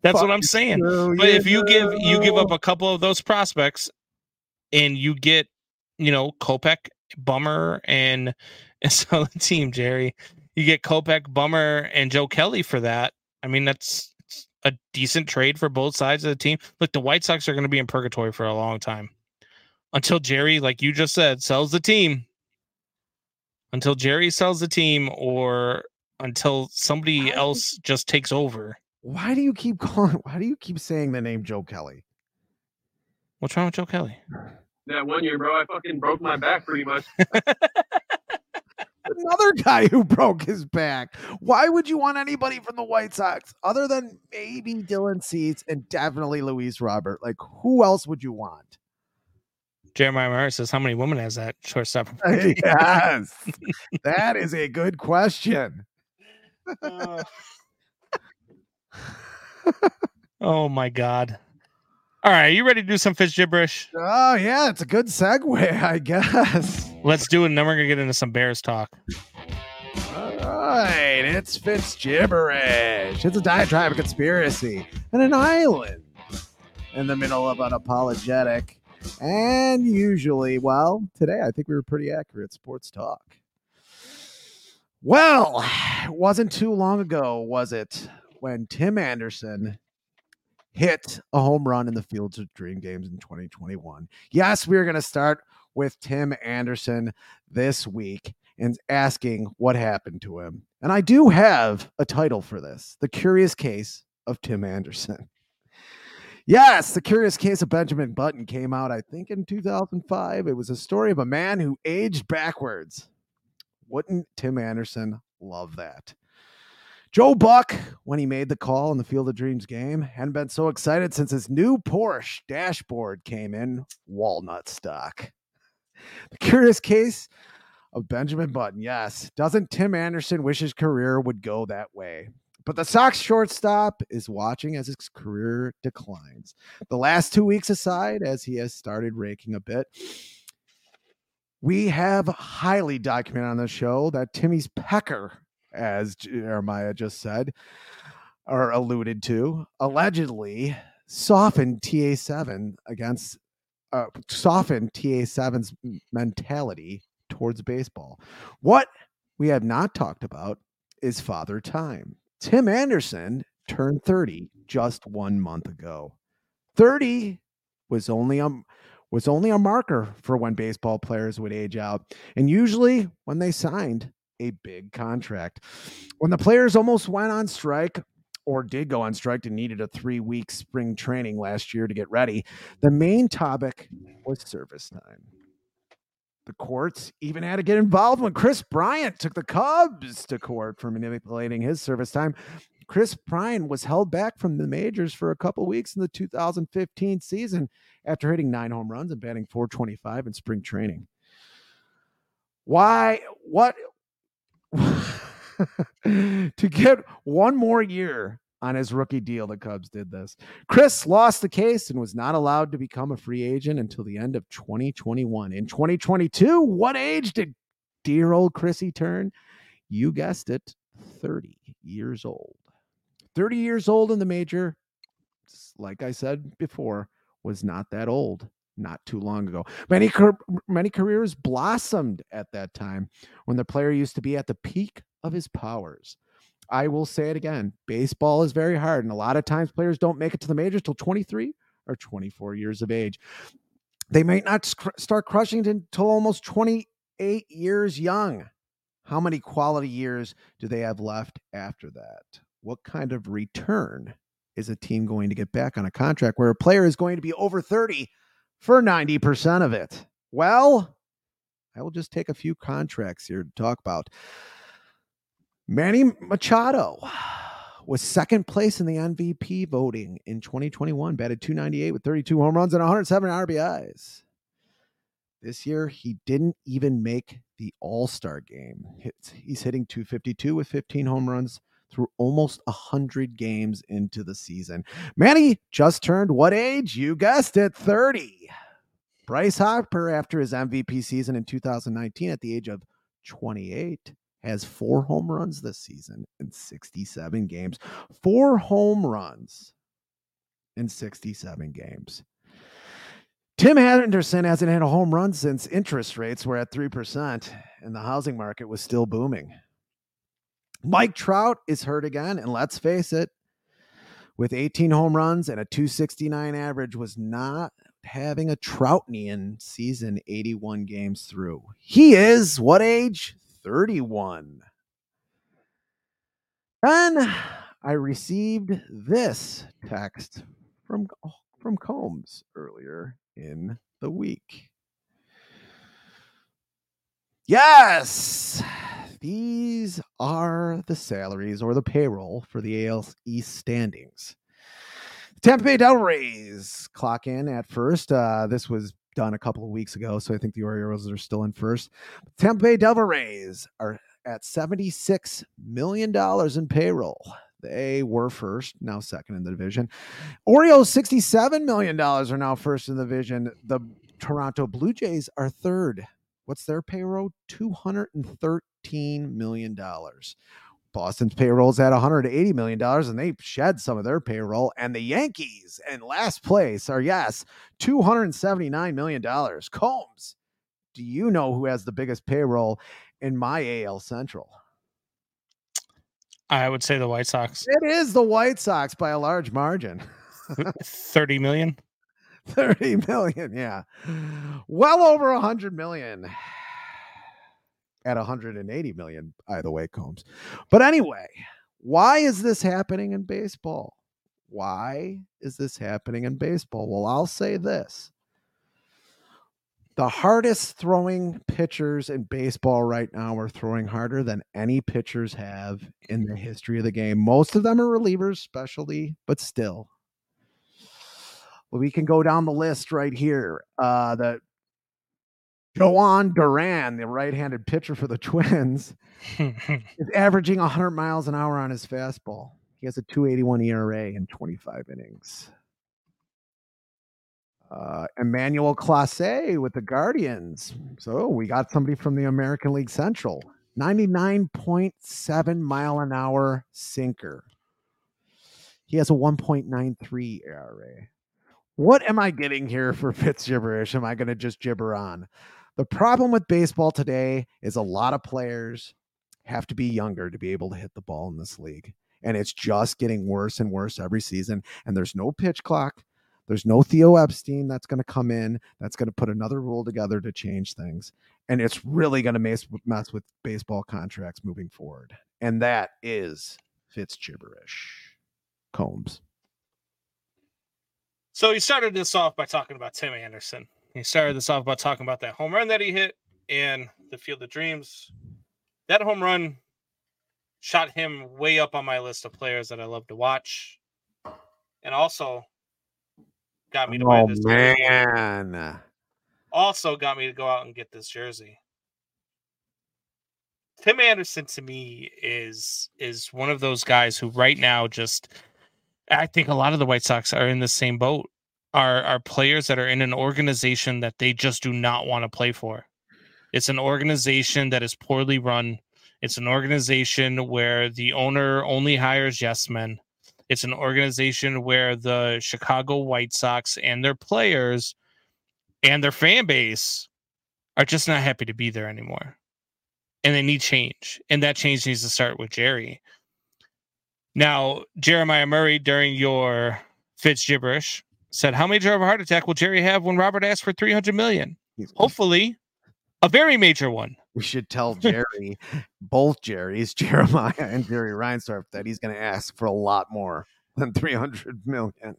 That's what I'm saying. you, But if you give you give up a couple of those prospects, and you get you know Kopech, Bummer, and and so the team Jerry, you get Kopech, Bummer, and Joe Kelly for that. I mean that's a decent trade for both sides of the team. Look, the White Sox are going to be in purgatory for a long time until Jerry, like you just said, sells the team. Until Jerry sells the team, or until somebody else just takes over. Why do you keep calling? Why do you keep saying the name Joe Kelly? What's wrong with Joe Kelly? That one year, bro, I fucking broke my back pretty much. Another guy who broke his back. Why would you want anybody from the White Sox other than maybe Dylan Cease and definitely Luis Robert? Like, who else would you want? Jeremiah Murray says, "How many women has that shortstop?" yes, that is a good question. Uh. oh my god. All right, you ready to do some Fitz gibberish? Oh yeah, it's a good segue, I guess. Let's do it, and then we're gonna get into some Bears talk. All right, it's Fitz gibberish. It's a diatribe, a conspiracy, and an island in the middle of an apologetic. And usually, well, today I think we were pretty accurate sports talk. Well, it wasn't too long ago, was it, when Tim Anderson hit a home run in the Fields of Dream games in 2021? Yes, we're going to start with Tim Anderson this week and asking what happened to him. And I do have a title for this The Curious Case of Tim Anderson. Yes, The Curious Case of Benjamin Button came out, I think, in 2005. It was a story of a man who aged backwards. Wouldn't Tim Anderson love that? Joe Buck, when he made the call in the Field of Dreams game, hadn't been so excited since his new Porsche dashboard came in walnut stock. The curious case of Benjamin Button. Yes. Doesn't Tim Anderson wish his career would go that way? But the Sox shortstop is watching as his career declines. The last two weeks aside, as he has started raking a bit, we have highly documented on the show that Timmy's pecker, as Jeremiah just said, or alluded to, allegedly softened TA7 against, uh, softened TA7's mentality towards baseball. What we have not talked about is father time. Tim Anderson turned 30 just one month ago. 30 was only a was only a marker for when baseball players would age out, and usually when they signed a big contract. When the players almost went on strike or did go on strike and needed a three week spring training last year to get ready, the main topic was service time. The courts even had to get involved when Kris Bryant took the Cubs to court for manipulating his service time. Kris Bryant was held back from the majors for a couple weeks in the 2015 season after hitting nine home runs and batting 425 in spring training. Why? What? to get one more year on his rookie deal, the Cubs did this. Kris lost the case and was not allowed to become a free agent until the end of 2021. In 2022, what age did dear old Chrissy turn? You guessed it, 30 years old. 30 years old in the major, like I said before, was not that old not too long ago. Many many careers blossomed at that time when the player used to be at the peak of his powers. I will say it again. Baseball is very hard, and a lot of times players don't make it to the majors till 23 or 24 years of age. They might not start crushing until almost 28 years young. How many quality years do they have left after that? What kind of return is a team going to get back on a contract where a player is going to be over 30 for 90% of it? Well, I will just take a few contracts here to talk about. Manny Machado was second place in the MVP voting in 2021, batted 298 with 32 home runs and 107 RBIs. This year, he didn't even make the All Star game. He's hitting 252 with 15 home runs through almost 100 games into the season. Manny just turned what age? You guessed it, 30. Bryce Harper, after his MVP season in 2019 at the age of 28, has four home runs this season in 67 games. Four home runs in 67 games. Tim Anderson hasn't hit a home run since interest rates were at 3% and the housing market was still booming. Mike Trout is hurt again, and let's face it, with 18 home runs and a 269 average, was not having a Troutnian season 81 games through. He is what age? 31. Then I received this text from oh, from Combs earlier in the week. Yes, these are the salaries or the payroll for the AL East standings. Tampa Bay Devil Rays clock in at first. Uh, this was done a couple of weeks ago, so I think the Orioles are still in first. Tampa Bay Devil Rays are at $76 million in payroll. They were first, now second in the division. Orioles, $67 million are now first in the division. The Toronto Blue Jays are third. What's their payroll? $213 million. Boston's payroll is at $180 million, and they shed some of their payroll. And the Yankees in last place are, yes, $279 million. Combs, do you know who has the biggest payroll in my AL Central? I would say the White Sox. It is the White Sox by a large margin. 30 million. 30 million, yeah. Well over 100 million at 180 million, by the way, Combs. But anyway, why is this happening in baseball? Why is this happening in baseball? Well, I'll say this. The hardest throwing pitchers in baseball right now are throwing harder than any pitchers have in the history of the game. Most of them are relievers, specialty, but still. We can go down the list right here. Uh, the Jhoan Duran, the right-handed pitcher for the Twins, is averaging 100 miles an hour on his fastball. He has a 281 ERA in 25 innings. Uh, Emmanuel Clase with the Guardians. So we got somebody from the American League Central. 99.7 mile an hour sinker. He has a 1.93 ERA. What am I getting here for Fitz gibberish? Am I going to just gibber on? The problem with baseball today is a lot of players have to be younger to be able to hit the ball in this league. And it's just getting worse and worse every season. And there's no pitch clock. There's no Theo Epstein that's going to come in, that's going to put another rule together to change things. And it's really going to mess, mess with baseball contracts moving forward. And that is Fitz gibberish. Combs. So he started this off by talking about Tim Anderson. He started this off by talking about that home run that he hit in the Field of Dreams. That home run shot him way up on my list of players that I love to watch. And also got me to buy Oh, this jersey. man. Also got me to go out and get this jersey. Tim Anderson to me is is one of those guys who right now just I think a lot of the White Sox are in the same boat. Are are players that are in an organization that they just do not want to play for. It's an organization that is poorly run. It's an organization where the owner only hires yes men. It's an organization where the Chicago White Sox and their players and their fan base are just not happy to be there anymore. And they need change. And that change needs to start with Jerry. Now, Jeremiah Murray, during your Fitz gibberish, said, How major of a heart attack will Jerry have when Robert asks for 300 million? Hopefully, a very major one. We should tell Jerry, both Jerry's, Jeremiah and Jerry Reinsdorf, that he's going to ask for a lot more than 300 million.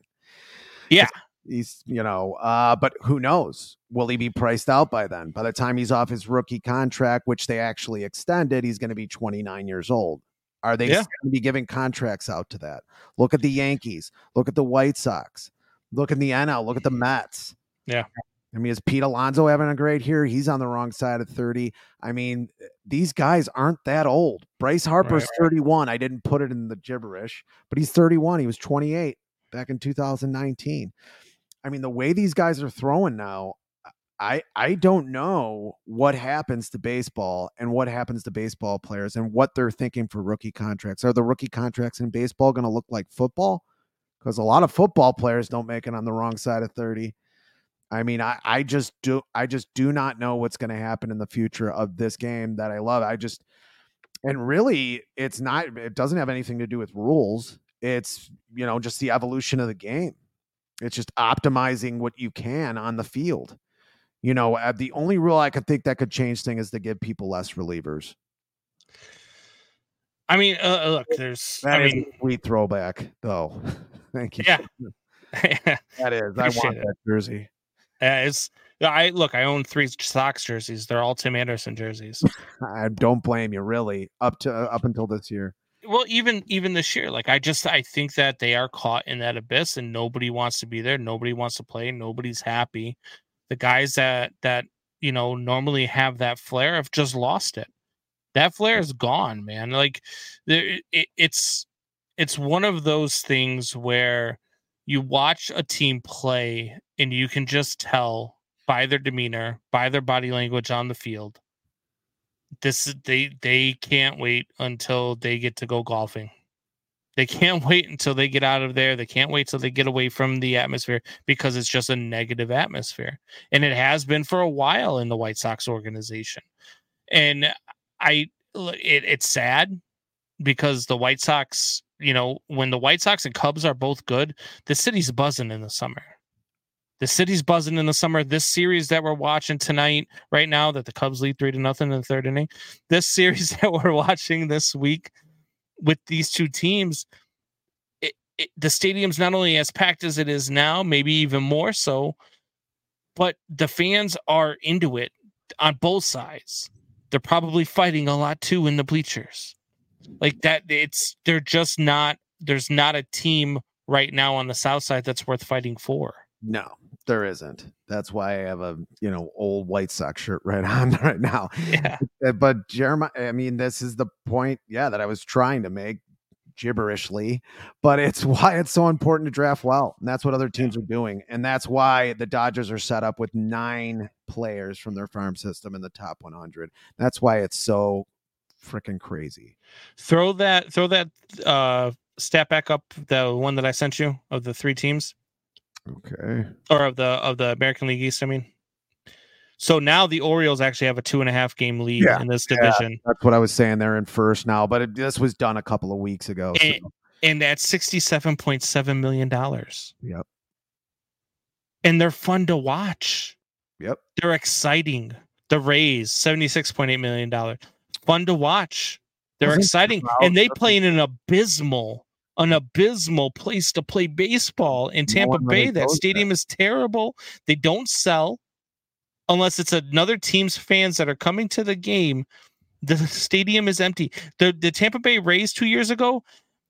Yeah. He's, you know, uh, but who knows? Will he be priced out by then? By the time he's off his rookie contract, which they actually extended, he's going to be 29 years old. Are they Yeah. going to be giving contracts out to that? Look at the Yankees. Look at the White Sox. Look at the NL. Look at the Mets. Yeah. I mean, is Pete Alonso having a great year? He's on the wrong side of 30. I mean, eh, these guys aren't that old. Bryce Harper's Right, 31. I didn't put it in the gibberish, but he's 31. He was 28 back in 2019. I mean, the way these guys are throwing now, I I don't know what happens to baseball and what happens to baseball players and what they're thinking for rookie contracts. Are the rookie contracts in baseball going to look like football? Because a lot of football players don't make it on the wrong side of 30. I mean, I, I just do I just do not know what's going to happen in the future of this game that I love. I just and really it's not it doesn't have anything to do with rules. It's, you know, just the evolution of the game. It's just optimizing what you can on the field. You know, uh, the only rule I could think that could change thing is to give people less relievers. I mean, uh, look, there's, That I is mean, a sweet throwback, though. Thank you. yeah. That is. I want it. that jersey. Uh, it's I look. I own three Sox jerseys. They're all Tim Anderson jerseys. I don't blame you, really. Up to up until this year. well, even even this year, like I just I think that they are caught in that abyss, and nobody wants to be there. Nobody wants to play. Nobody's happy. The guys that that you know normally have that flair have just lost it. That flair is gone, man. Like there, it, it's it's one of those things where you watch a team play and you can just tell by their demeanor, by their body language on the field. This they they can't wait until they get to go golfing. They can't wait until they get out of there. They can't wait till they get away from the atmosphere because it's just a negative atmosphere. And it has been for a while in the White Sox organization. And I it, it's sad because the White Sox, you know, when the White Sox and Cubs are both good, the city's buzzing in the summer. The city's buzzing in the summer. This series that we're watching tonight, right now, that the Cubs lead three to nothing in the third inning. This series that we're watching this week with these two teams, it, it, the stadium's not only as packed as it is now, maybe even more so, but the fans are into it on both sides. They're probably fighting a lot too in the bleachers. Like that, it's they're just not. There's not a team right now on the south side that's worth fighting for. No, there isn't. That's why I have a you know old White Sox shirt right on right now. Yeah. But Jeremiah, I mean, this is the point, yeah, that I was trying to make gibberishly, but it's why it's so important to draft well. And that's what other teams are doing. And that's why the Dodgers are set up with nine players from their farm system in the top 100. That's why it's so freaking crazy. Throw that, throw that uh stat back up, the one that I sent you of the three teams. Okay. Or of the of the American League East, I mean. So now the Orioles actually have a two and a half game lead Yeah, in this Yeah, division. that's what I was saying. They're in first now, but it, this was done a couple of weeks ago. So, And, and that's sixty-seven point seven million dollars. yep. And they're fun to watch. Yep. They're exciting. The Rays, seventy-six point eight million dollars. Fun to watch. They're Wasn't exciting, and they play in an abysmal, an abysmal place to play baseball in No Tampa really Bay. That stadium is terrible. They don't sell unless it's another team's fans that are coming to the game. The stadium is empty. The the Tampa Bay Rays two years ago,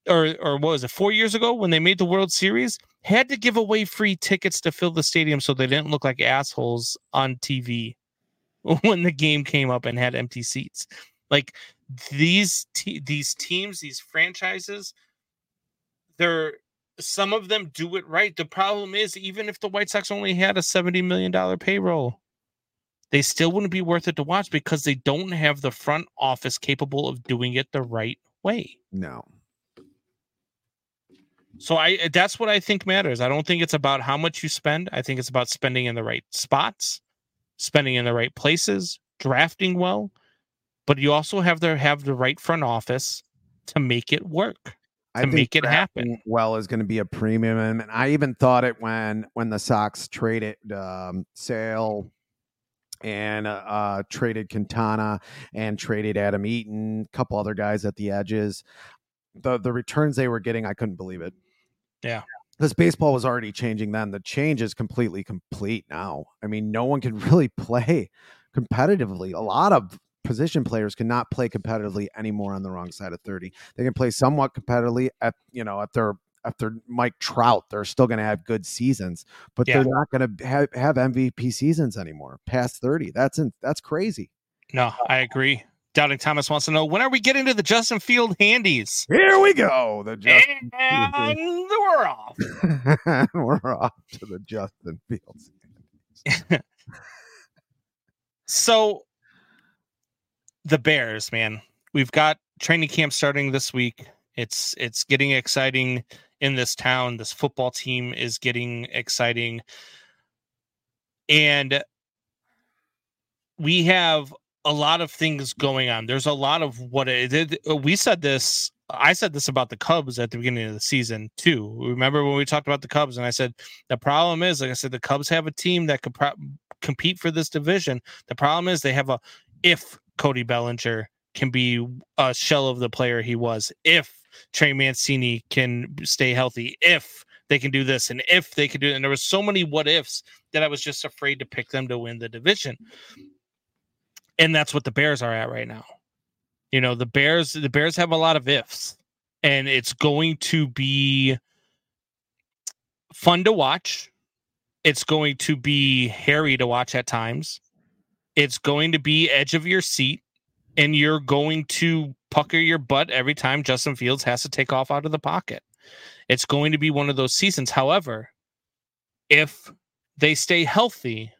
or or what was it, four years ago when they made the World Series, had to give away free tickets to fill the stadium so they didn't look like assholes on TV when the game came up and had empty seats. Like these te- these teams, these franchises, they're some of them do it right. The problem is, even if the White Sox only had a seventy million dollar payroll, they still wouldn't be worth it to watch because they don't have the front office capable of doing it the right way. No. So I eh, that's what I think matters. I don't think it's about how much you spend. I think it's about spending in the right spots, spending in the right places, drafting well, but you also have to have the right front office to make it work. I make it happen. Well, is going to be a premium, and I even thought it when when the Sox traded um, Sale and uh, uh, traded Quintana and traded Adam Eaton, a couple other guys at the edges. The the returns they were getting, I couldn't believe it. Yeah. Because baseball was already changing then. The change is completely complete now. I mean, no one can really play competitively. A lot of position players cannot play competitively anymore on the wrong side of 30. They can play somewhat competitively at, you know, at their if they're Mike Trout, they're still going to have good seasons, but Yeah. they're not going to have, have MVP seasons anymore past 30. That's in, that's crazy. No, I agree. Doubting Thomas wants to know when are we getting to the Justin Field handies? Here we go. The Justin And we're off. We're off to the Justin Fields. So the Bears, man, we've got training camp starting this week. It's it's getting exciting in this town. This football team is getting exciting. And we have a lot of things going on. There's a lot of what it, it- uh, we said this. I said this about the Cubs at the beginning of the season too. Remember when we talked about the Cubs and I said the problem is, like I said, the Cubs have a team that could pro- compete for this division. The problem is they have a if Cody Bellinger can be a shell of the player he was, if Trey Mancini can stay healthy, if they can do this, and if they can do it. And there was so many what ifs that I was just afraid to pick them to win the division. And that's what the Bears are at right now. You know, the Bears, the Bears have a lot of ifs, and it's going to be fun to watch. It's going to be hairy to watch at times. It's going to be edge of your seat. and you're going to pucker your butt every time Justin Fields has to take off out of the pocket. It's going to be one of those seasons. However, if they stay healthy,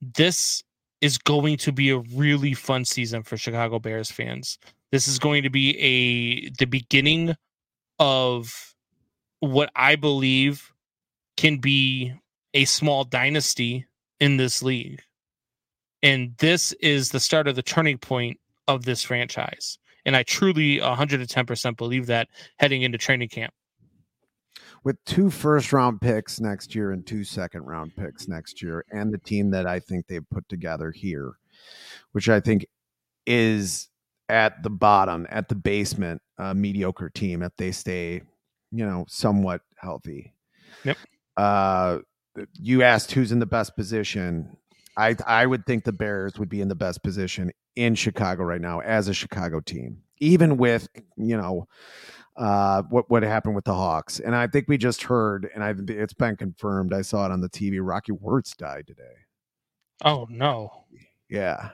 this is going to be a really fun season for Chicago Bears fans. This is going to be a the beginning of what I believe can be a small dynasty in this league. And this is the start of the turning point of this franchise. And I truly 110% believe that heading into training camp. With two first round picks next year and two second round picks next year, and the team that I think they've put together here, which I think is at the bottom, at the basement, a mediocre team if they stay, you know, somewhat healthy. Yep. Uh, you asked who's in the best position. I I would think the Bears would be in the best position in Chicago right now as a Chicago team, even with you know uh, what what happened with the Hawks. And I think we just heard, and I it's been confirmed. I saw it on the TV. Rocky Wirtz died today. Oh no! Yeah.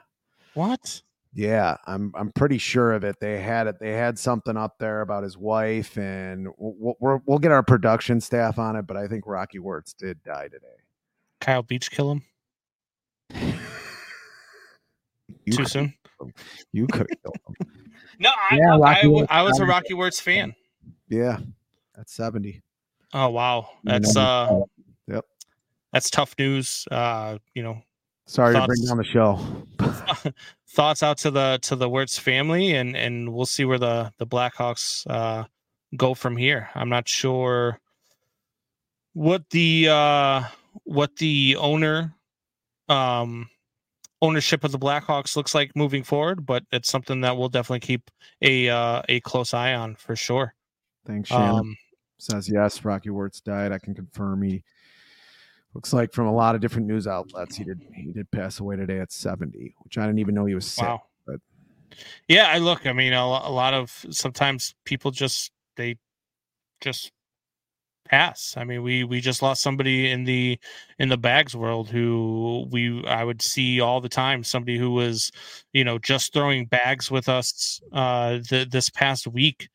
What? Yeah, I'm I'm pretty sure of it. They had it. They had something up there about his wife, and we'll we'll, we'll get our production staff on it. But I think Rocky Wirtz did die today. Kyle Beach kill him You too could- soon? You could kill him. No, I, Yeah, I, Rocky I, I was a. Rocky Wirtz fan. Yeah, that's seventy. Oh wow, that's uh, Yep. that's tough news. Uh, you know, Sorry to bring down the show. thoughts out to the to the Wirtz family, and and we'll see where the the Blackhawks uh go from here. I'm not sure what the uh what the owner um ownership of the Blackhawks looks like moving forward, but it's something that we'll definitely keep a uh, a close eye on for sure. Thanks, Shannon. Um, Says yes. Rocky Wirtz died. I can confirm he looks like from a lot of different news outlets he did he did pass away today at seventy, which I didn't even know he was sick. Wow. But Yeah, I look. I mean, a, a lot of sometimes people just they just pass. I mean, we we just lost somebody in the in the bags world who we I would see all the time. Somebody who was, you know, just throwing bags with us uh the, this past week,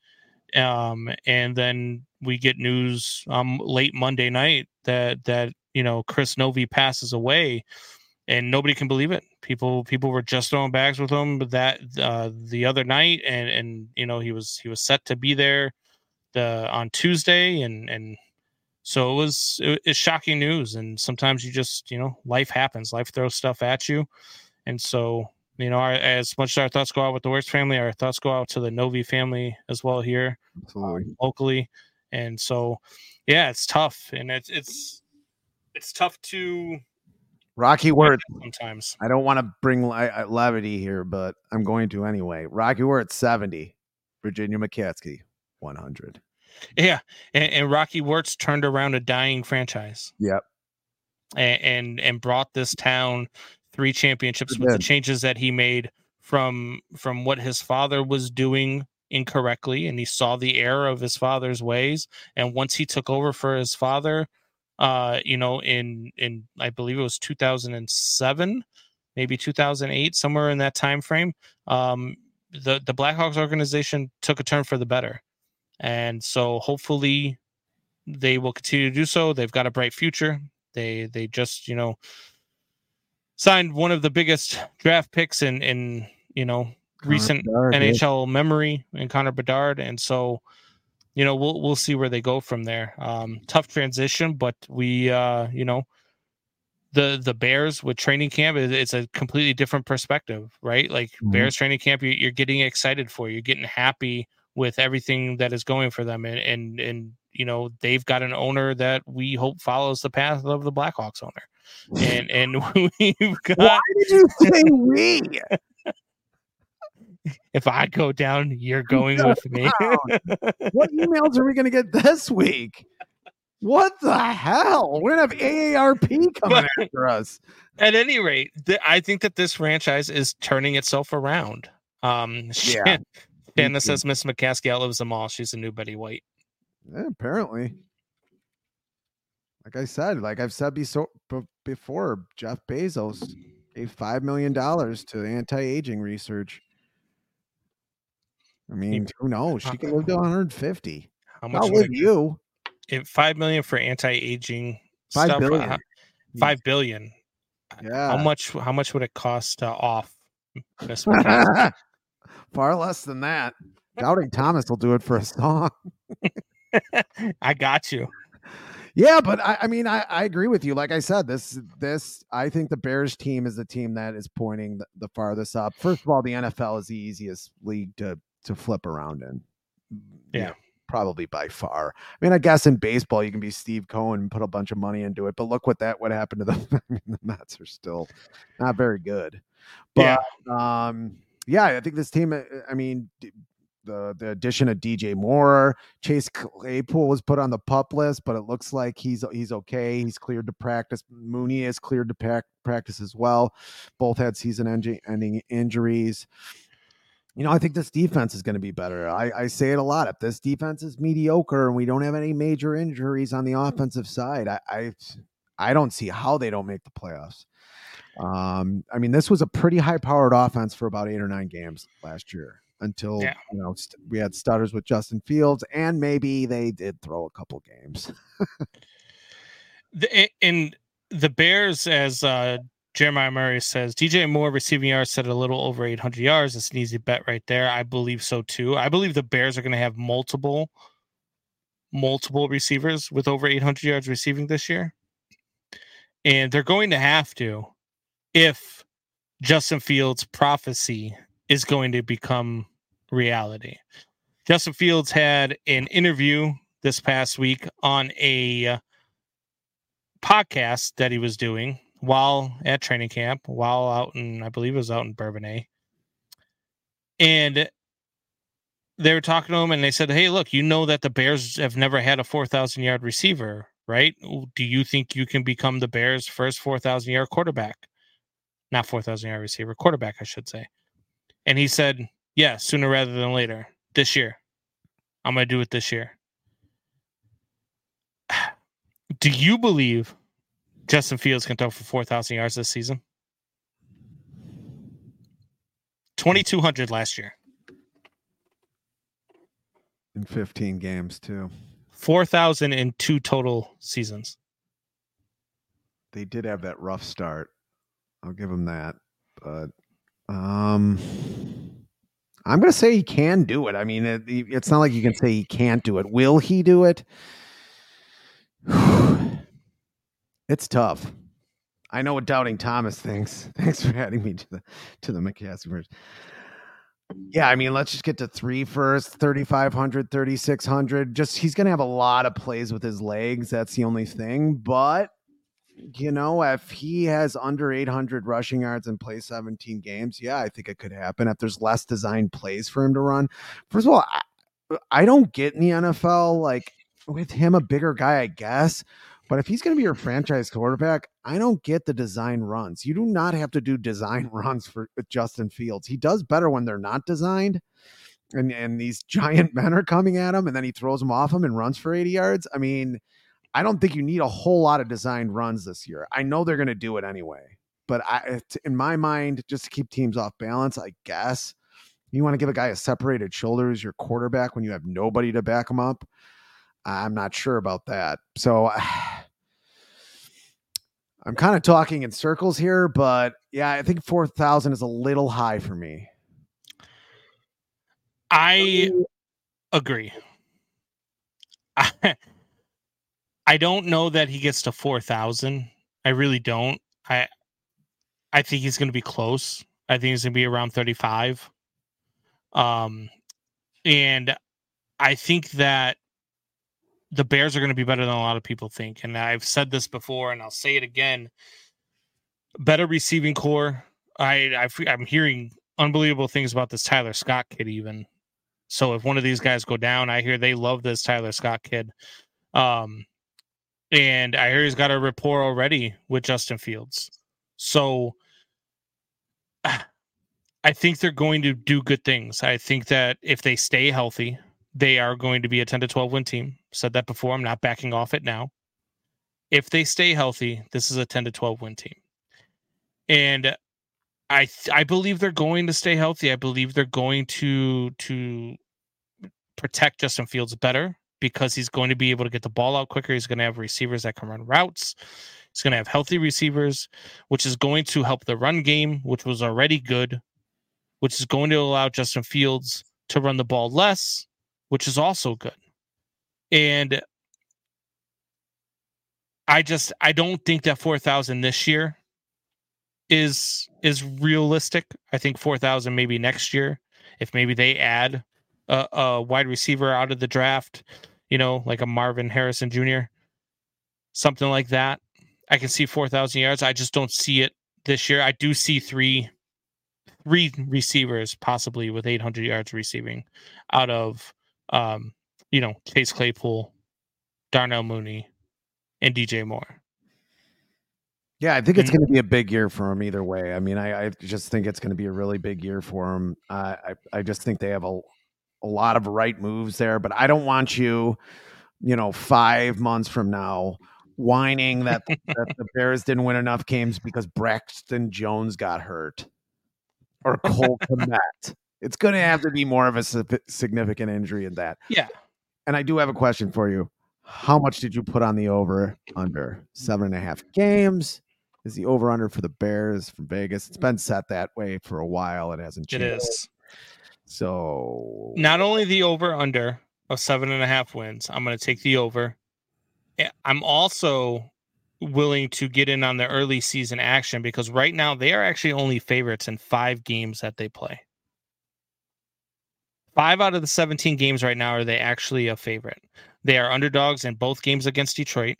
um, and then we get news um late Monday night that that you know Chris Novi passes away and nobody can believe it. People people were just throwing bags with him that uh, the other night, and and you know he was he was set to be there the on Tuesday, and and so it was it, it's shocking news. And sometimes you just you know life happens, life throws stuff at you, and so you know our, as much as our thoughts go out with the Wirtz family, our thoughts go out to the Novi family as well here um, locally, and so yeah, it's tough, and it's it's it's tough to Rocky Wirtz. sometimes. I don't want to bring uh, levity here, but I'm going to anyway. Rocky Wirtz seventy, Virginia McCaskey one hundred. Yeah, and, and Rocky Wirtz turned around a dying franchise Yep. and and, and brought this town three championships with the changes that he made from from what his father was doing incorrectly and he saw the error of his father's ways and once he took over for his father uh you know in in i believe it was 2007 maybe 2008 somewhere in that time frame um the the blackhawks organization took a turn for the better. And so hopefully they will continue to do so. They've got a bright future. They they just you know signed one of the biggest draft picks in in you know recent Bedard, yeah. NHL memory in Connor Bedard, and so you know we'll we'll see where they go from there. Um, tough transition, but we uh, you know the the Bears with training camp it's a completely different perspective, right? Like Mhm. Bears training camp, you're, you're getting excited for, you're getting happy with everything that is going for them, and and and you know they've got an owner that we hope follows the path of the Blackhawks owner, and and we've got Why did you say we? If I go down, you're going with me. what emails are we going to get this week? What the hell? We're gonna have AARP coming But- after us. At any rate, th- I think that this franchise is turning itself around. Um, Yeah, Shan- Shanna says Miss McCaskey outlives them all. She's a new Betty White. Yeah, apparently. Like I said, like I've said beso- b- before, Jeff Bezos Gave five million dollars to anti-aging research. I mean, who knows? She can live to 150. How much would you. if five million for anti-aging Five stuff? billion. uh, five billion. Yeah. How much? How much would it cost to off? Far less than that. Doubting Thomas will do it for a song. I got you. Yeah, but I, I mean, I, I agree with you. Like I said, this this I think the Bears team is the team that is pointing the, the farthest up. First of all, the NFL is the easiest league to to flip around in. you Yeah. probably by far. I mean, I guess in baseball you can be Steve Cohen and put a bunch of money into it, but look what that what happened to the I mean, the Mets are still not very good. But Yeah. um yeah, I think this team uh, I mean the the addition of DJ Moore, Chase Claypool was put on the pup list, but it looks like he's he's okay. He's cleared to practice. Mooney is cleared to pack, practice as well. Both had season ending injuries. You know, I think this defense is going to be better. I, I say it a lot. If this defense is mediocre and we don't have any major injuries on the offensive side, I I, I don't see how they don't make the playoffs. Um, I mean, this was a pretty high powered offense for about eight or nine games last year until Yeah. you know st- we had stutters with Justin Fields, and maybe they did throw a couple games. The, in the Bears, as uh, Jeremiah Murray says, DJ Moore receiving yards set a little over 800 yards. It's an easy bet right there. I believe so too. I believe the Bears are going to have multiple, multiple receivers with over 800 yards receiving this year, and they're going to have to if Justin Fields' prophecy is going to become reality. Justin Fields had an interview this past week on a uh, podcast that he was doing while at training camp, while out in, I believe it was out in Bourbonnais. And they were talking to him and they said, Hey, look, you know that the Bears have never had a 4,000 yard receiver, right? Do you think you can become the Bears' first 4,000 yard quarterback? Not 4,000 yard receiver, quarterback, I should say. And he said, Yeah, sooner rather than later, this year. I'm going to do it this year. Do you believe Justin Fields can throw for 4,000 yards this season? 2,200 last year, in 15 games too. 4,000 in two total seasons. They did have that rough start. I'll give him that. But um I'm going to say he can do it. I mean, it, it's not like you can say he can't do it. Will he do it? it's tough. I know what doubting Thomas thinks. Thanks for adding me to the to the McCaskers. Yeah, I mean, let's just get to three first 3,500, 3,600. Just he's going to have a lot of plays with his legs. That's the only thing. But, you know, if he has under 800 rushing yards and plays 17 games, yeah, I think it could happen. If there's less designed plays for him to run, first of all, I, I don't get in the NFL like with him a bigger guy, I guess. But if he's going to be your franchise quarterback, I don't get the design runs. You do not have to do design runs for with Justin Fields. He does better when they're not designed. And and these giant men are coming at him and then he throws them off him and runs for 80 yards. I mean, I don't think you need a whole lot of designed runs this year. I know they're going to do it anyway. But I uh, in my mind, just to keep teams off balance, I guess you want to give a guy a separated shoulder as your quarterback when you have nobody to back him up. I'm not sure about that. So I'm kind of talking in circles here, but yeah, I think 4,000 is a little high for me. I agree. I, I don't know that he gets to 4,000. I really don't. I I think he's going to be close. I think he's going to be around 35. Um and I think that the Bears are going to be better than a lot of people think. And I've said this before and I'll say it again. Better receiving core. I I've, I'm hearing unbelievable things about this Tyler Scott kid even. So if one of these guys go down, I hear they love this Tyler Scott kid. Um and I hear he's got a rapport already with Justin Fields. So I think they're going to do good things. I think that if they stay healthy, they are going to be a 10 to 12 win team. Said that before. I'm not backing off it now. If they stay healthy, this is a 10 to 12 win team. and I I believe they're going to stay healthy. I believe they're going to to protect Justin Fields better because he's going to be able to get the ball out quicker. He's going to have receivers that can run routes. He's going to have healthy receivers, which is going to help the run game, which was already good, which is going to allow Justin Fields to run the ball less, which is also good. And I just I don't think that 4000 this year is is realistic. I think 4000 maybe next year if maybe they add a, a wide receiver out of the draft, you know, like a Marvin Harrison Jr. something like that. I can see 4000 yards. I just don't see it this year. I do see three three receivers possibly with 800 yards receiving out of um you know, Chase Claypool, Darnell Mooney, and DJ Moore. Yeah, I think it's going to be a big year for him either way. I mean, I, I just think it's going to be a really big year for him. Uh, I I just think they have a a lot of right moves there, but I don't want you, you know, five months from now whining that, that the Bears didn't win enough games because Braxton Jones got hurt or Cole Kmet. It's going to have to be more of a significant injury in that. Yeah. And I do have a question for you. How much did you put on the over under? Seven and a half games is the over under for the Bears from Vegas. It's been set that way for a while. It hasn't changed. is. So Not only the over under of seven and a half wins, I'm going to take the over. I'm also willing to get in on the early season action because right now they are actually only favorites in five games that they play. Five out of the 17 games right now are they actually a favorite. They are underdogs in both games against Detroit.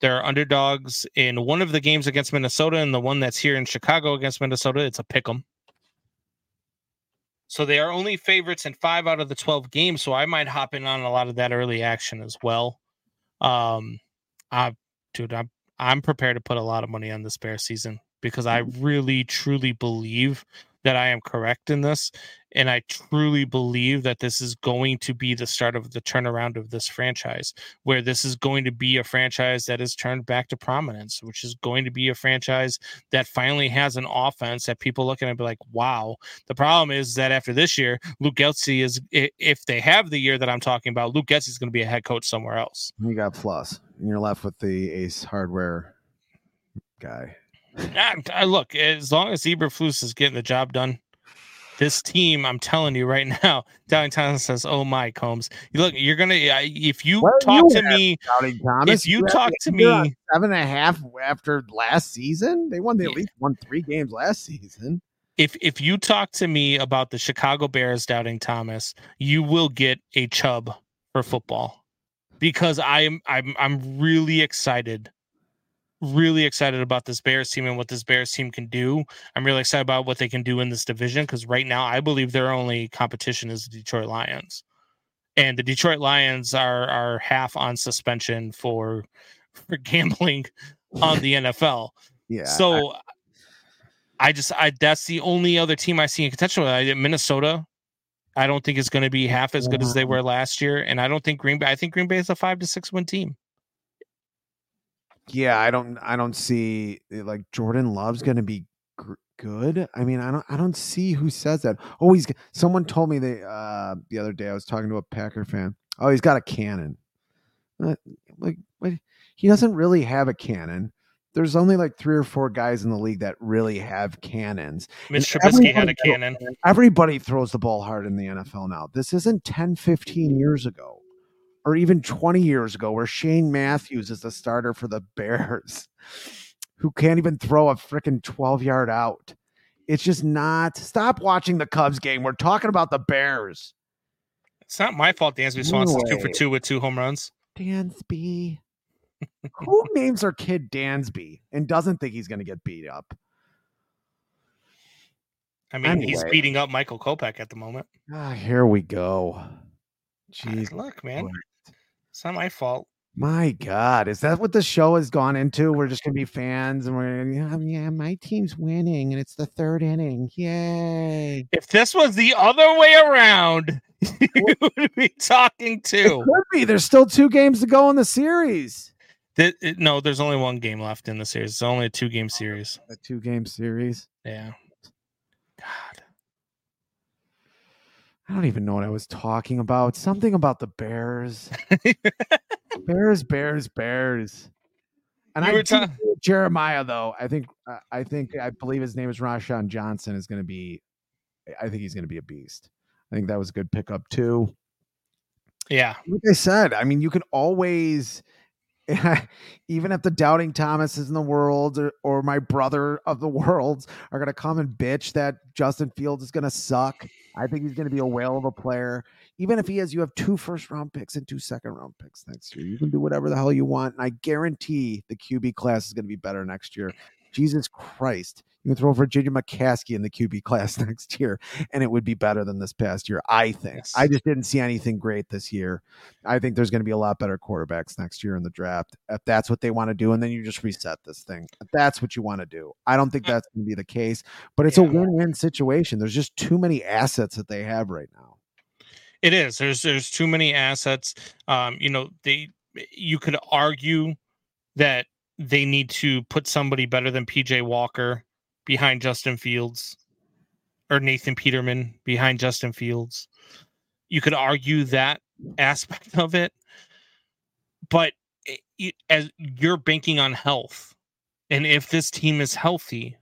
They're underdogs in one of the games against Minnesota and the one that's here in Chicago against Minnesota. It's a pick 'em. So they are only favorites in five out of the 12 games. So I might hop in on a lot of that early action as well. Um, I, dude, I'm, I'm prepared to put a lot of money on this bear season because I really, truly believe that I am correct in this. And I truly believe that this is going to be the start of the turnaround of this franchise, where this is going to be a franchise that is turned back to prominence, which is going to be a franchise that finally has an offense that people look at and be like, wow. The problem is that after this year, Luke Getsy is, if they have the year that I'm talking about, Luke Getsy is going to be a head coach somewhere else. you got plus, and you're left with the Ace Hardware guy. I, I uh, look, as long as Eberflus is getting the job done, this team, I'm telling you right now, Downtown says, "Oh my Combs, you look, you're gonna if you talk you to me, Thomas. if you had talk the to me, seven and a half after last season, they won. Yeah. at least won three games last season. if if you talk to me about the Chicago Bears doubting Thomas, you will get a chub for football because I'm I'm I'm really excited. Really excited about this Bears team and what this Bears team can do. I'm really excited about what they can do in this division because right now I believe their only competition is the Detroit Lions. And the Detroit Lions are are half on suspension for for gambling on the NFL. Yeah. So I just I that's the only other team I see in contention with. I, Minnesota, I don't think is going to be half as good as they were last year, and I don't think Green Bay. I think Green Bay is a five to six win team. Yeah, I don't. I don't see eh, like Jordan Love's going to be gr- good. I mean, I don't. I don't see who says that. Oh, he's. Someone told me they uh the other day. I was talking to a Packer fan. Oh, he's got a cannon. Uh, Like, what? He doesn't really have a cannon. There's only like three or four guys in the league that really have cannons. Mitch And Trubisky had a cannon. Everybody throws the ball hard in the NFL now. This isn't 10, 15 years ago or even 20 years ago where Shane Matthews is the starter for the Bears who can't even throw a freaking 12 yard out. It's just not. Stop watching the Cubs game. We're talking about the Bears. It's not my fault. Dansby Swanson's two for two with two home runs. Dansby. Who names their kid Dansby and doesn't think he's going to get beat up? I mean, he's beating up Michael Kopech at the moment. Ah, here we go. Jeez. Look, man, it's not my fault. My God, is that what the show has gone into? We're just gonna be fans, and we're yeah, um, yeah, my team's winning, and it's the third inning. Yay! If this was the other way around, you would be talking to. could be. There's still two games to go in the series. Th- it- no, there's only one game left in the series. It's only a two game oh, series. A two game series. Yeah. God. I don't even know what I was talking about. Something about the Bears. Bears, Bears, Bears. And You I ta- Jeremiah though. I think uh, I think I believe his name is Roschon Johnson is going to be. I think he's going to be a beast. I think that was a good pickup too. Yeah. Like I said, I mean, you can always, even if the doubting Thomases in the world or, or my brother of the worlds are going to come and bitch that Justin Fields is going to suck. I think he's going to be a whale of a player. Even if he has, you have two first round picks and two second round picks next year. You can do whatever the hell you want. And I guarantee the QB class is going to be better next year. Jesus Christ. You can throw Virginia McCaskey in the QB class next year, and it would be better than this past year. I think. Yes. I just didn't see anything great this year. I think there's going to be a lot better quarterbacks next year in the draft if that's what they want to do, and then you just reset this thing. If that's what you want to do. I don't think that's going to be the case, but it's a win-win situation. There's just too many assets that they have right now. It is. There's there's too many assets. Um, you know, they you could argue that they need to put somebody better than PJ Walker behind Justin Fields or Nathan Peterman behind Justin Fields. You could argue that aspect of it, but it- as you're banking on health, and if this team is healthy,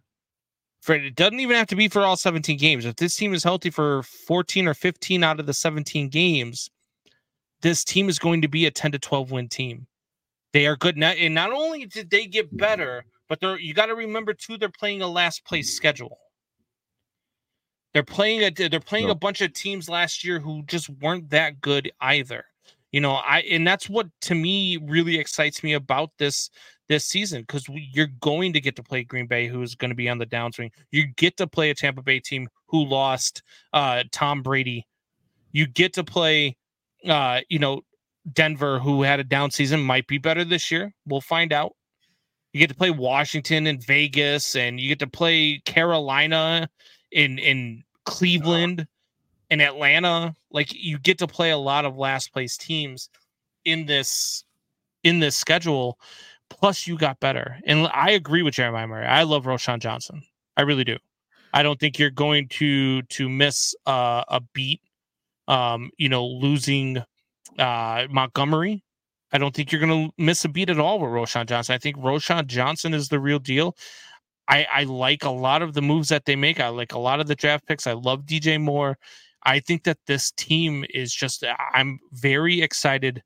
for it doesn't even have to be for all 17 games. If this team is healthy for 14 or 15 out of the 17 games, this team is going to be a 10 to 12 win team. They are good. Not, and not only did they get better, but they're you got to remember too, they're playing a last place schedule. They're playing a they're playing a bunch of teams last year who just weren't that good either. You know, I and that's what to me really excites me about this this season because you're going to get to play Green Bay, who's going to be on the downswing. You get to play a Tampa Bay team who lost uh, Tom Brady. You get to play, uh, you know, Denver, who had a down season, might be better this year. We'll find out. You get to play Washington and Vegas, and you get to play Carolina in in Cleveland and Atlanta. Like you get to play a lot of last place teams in this in this schedule. Plus, you got better, and I agree with Jeremiah Murray. I love Roschon Johnson. I really do. I don't think you're going to to miss uh, a beat. Um, you know, losing uh, Montgomery. I don't think you're going to miss a beat at all with Roschon Johnson. I think Roschon Johnson is the real deal. I, I like a lot of the moves that they make. I like a lot of the draft picks. I love DJ Moore. I think that this team is just, I'm very excited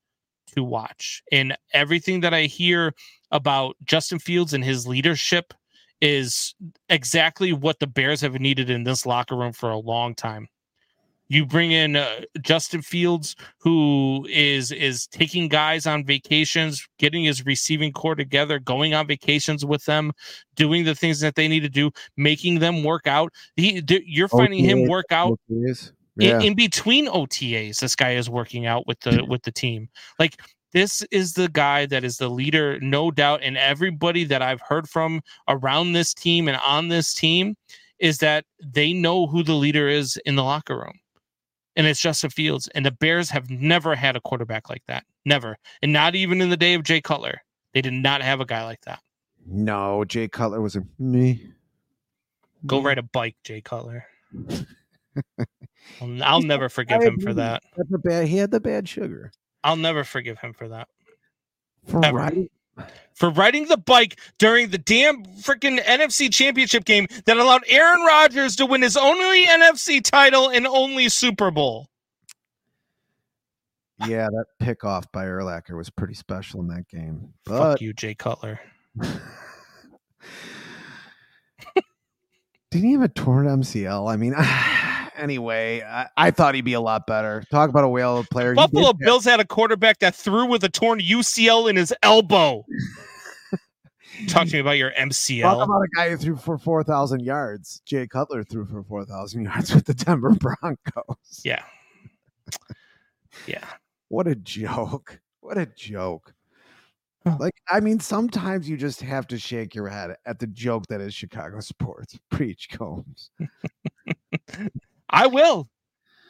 to watch. And everything that I hear about Justin Fields and his leadership is exactly what the Bears have needed in this locker room for a long time. You bring in uh, Justin Fields, who is is taking guys on vacations, getting his receiving core together, going on vacations with them, doing the things that they need to do, making them work out. He, you're finding him work out OTAs. in, in between OTAs. This guy is working out with the with the team. Like this is the guy that is the leader, no doubt. And everybody that I've heard from around this team and on this team is that they know who the leader is in the locker room. And it's Justin Fields. And the Bears have never had a quarterback like that. Never. And not even in the day of Jay Cutler. They did not have a guy like that. No, Jay Cutler was a me. Go ride a bike, Jay Cutler. I'll, I'll never forgive him for that. He had the bad, he had the bad sugar. I'll never forgive him for that. For riding, For riding the bike during the damn freaking NFC championship game that allowed Aaron Rodgers to win his only NFC title and only Super Bowl. yeah, that pick off by Urlacher was pretty special in that game. Fuck you, Jay Cutler. didn't he have a torn MCL? I mean, anyway, I, I thought he'd be a lot better. Talk about a whale of a player. Buffalo Bills had a quarterback that threw with a torn UCL in his elbow. Talk to me about your MCL. Talk about a guy who threw for four thousand yards. Jay Cutler threw for four thousand yards with the Denver Broncos. Yeah. Yeah. What a joke! What a joke! Like, I mean, sometimes you just have to shake your head at the joke that is Chicago sports. Preach, Combs. I will.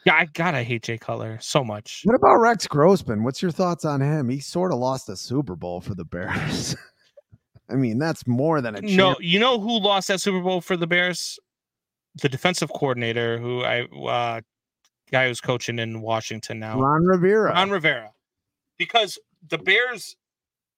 Yeah, I gotta hate Jay Cutler so much. What about Rex Grossman? What's your thoughts on him? He sort of lost a Super Bowl for the Bears. I mean, that's more than a No, champ- you know who lost that Super Bowl for the Bears? The defensive coordinator, who I uh guy who's coaching in Washington now. Ron Rivera. Ron Rivera. Because the Bears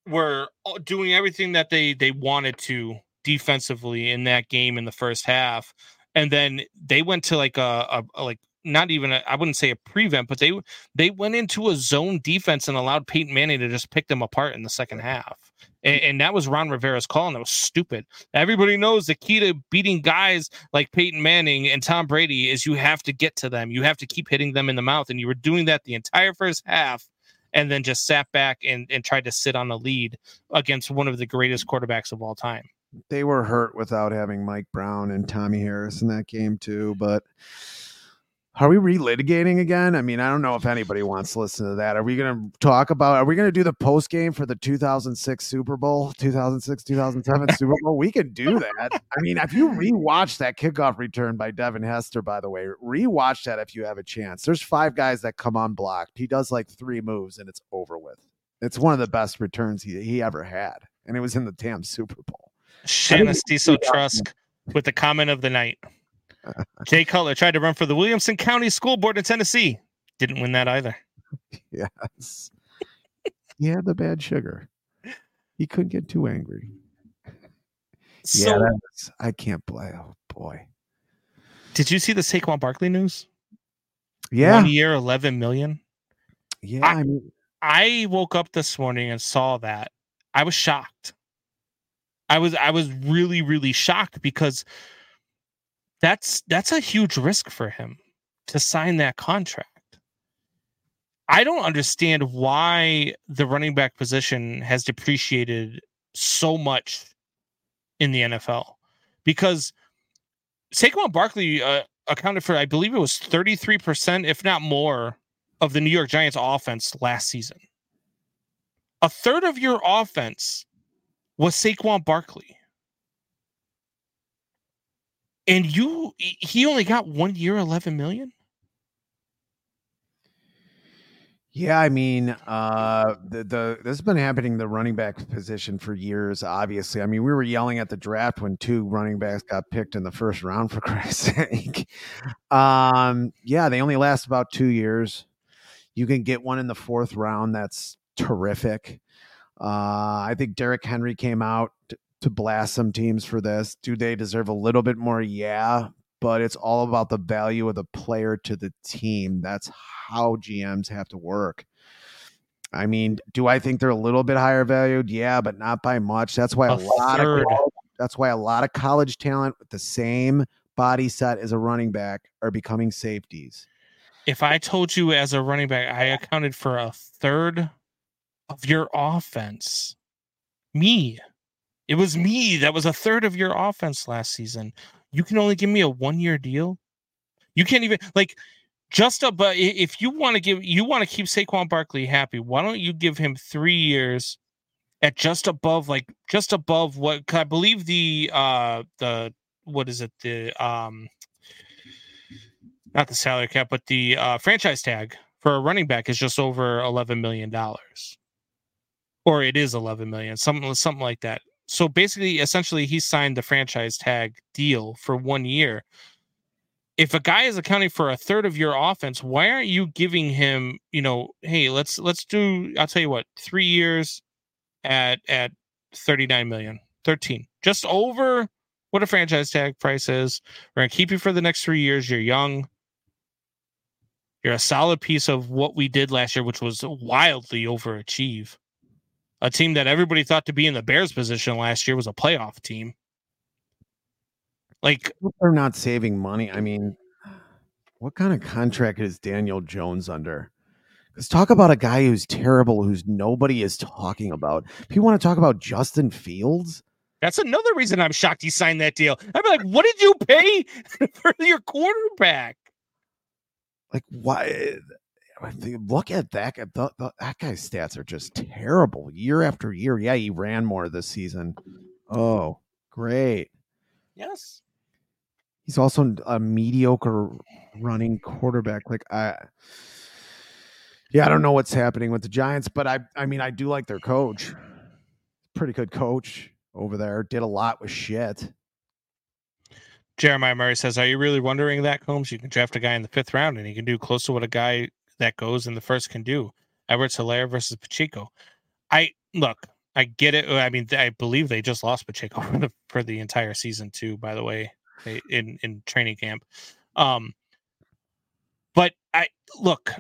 were doing everything that they they wanted to defensively in that game in the first half, and then they went to like a, a, a like not even I I wouldn't say a prevent, but they they went into a zone defense and allowed Peyton Manning to just pick them apart in the second half. And, mm-hmm. and that was Ron Rivera's call, and it was stupid. Everybody knows the key to beating guys like Peyton Manning and Tom Brady is you have to get to them. You have to keep hitting them in the mouth, and you were doing that the entire first half and then just sat back and, and tried to sit on a lead against one of the greatest quarterbacks of all time. They were hurt without having Mike Brown and Tommy Harris in that game too. But are we relitigating again? I mean, I don't know if anybody wants to listen to that. Are we going to talk about? Are we going to do the post game for the 2006 Super Bowl, 2006 2007 Super Bowl? We could do that. I mean, if you rewatch that kickoff return by Devin Hester, by the way, rewatch that if you have a chance. There's five guys that come unblocked. He does like three moves and it's over with. It's one of the best returns he, he ever had, and it was in the damn Super Bowl. Shanastiso Trusk with the comment of the night. Jay Cutler tried to run for the Williamson County School Board in Tennessee. Didn't win that either. Yes. he had the bad sugar. He couldn't get too angry. So, yeah, was, I can't play. Oh boy. did you see the Saquon Barkley news? Yeah. One year, 11 million. Yeah. I mean, I woke up this morning and saw that. I was shocked. I was I was really really shocked because that's that's a huge risk for him to sign that contract. I don't understand why the running back position has depreciated so much in the NFL because Saquon Barkley uh, accounted for I believe it was 33% if not more of the New York Giants offense last season. A third of your offense was Saquon Barkley. And you he only got 1 year 11 million? yeah, I mean, uh the the this has been happening the running back position for years, obviously. I mean, we were yelling at the draft when two running backs got picked in the first round for Christ's sake. Um, yeah, they only last about two years. You can get one in the fourth round. That's terrific. Uh, I think Derrick Henry came out t- to blast some teams for this. Do they deserve a little bit more? Yeah, but it's all about the value of the player to the team. That's how GMs have to work. I mean, do I think they're a little bit higher valued? Yeah, but not by much. That's why a, A lot third. of that's why a lot of college talent with the same body set as a running back are becoming safeties. If I told you as a running back I accounted for a third of your offense, me, it was me that was a third of your offense last season. You can only give me a one year deal. You can't even like just a but if you want to give you want to keep Saquon Barkley happy, why don't you give him three years at just above like just above what I believe the uh the what is it the um not the salary cap but the uh franchise tag for a running back is just over 11 million dollars or it is 11 million something something like that. So basically essentially he signed the franchise tag deal for one year. If a guy is accounting for a third of your offense why aren't you giving him you know hey let's let's do i'll tell you what three years at at 39 million 13 just over what a franchise tag price is. We're gonna keep you for the next three years. You're young. You're a solid piece of what we did last year which was wildly overachieve a team that everybody thought to be in the bears position last year was a playoff team like They're not saving money. I mean, what kind of contract is Daniel Jones under? Let's talk about a guy who's terrible, who's nobody is talking about. People want to talk about Justin Fields, That's another reason I'm shocked he signed that deal. I'd be like, what did you pay for your quarterback? like why? I think- Look at that guy. The, the, that guy's stats are just terrible year after year. Yeah, he ran more this season. Oh, great. Yes. He's also a mediocre running quarterback. Like I, yeah, I don't know what's happening with the Giants, but I, I mean, I do like their coach. Pretty good coach over there. Did a lot with shit. Jeremiah Murray says, "Are you really wondering that, Combs? You can draft a guy in the fifth round, and he can do close to what a guy that goes in the first can do. Edwards Helaire versus Pacheco. I look, I get it. I mean, I believe they just lost Pacheco for the for the entire season too. By the way, in in training camp. Um, but I look,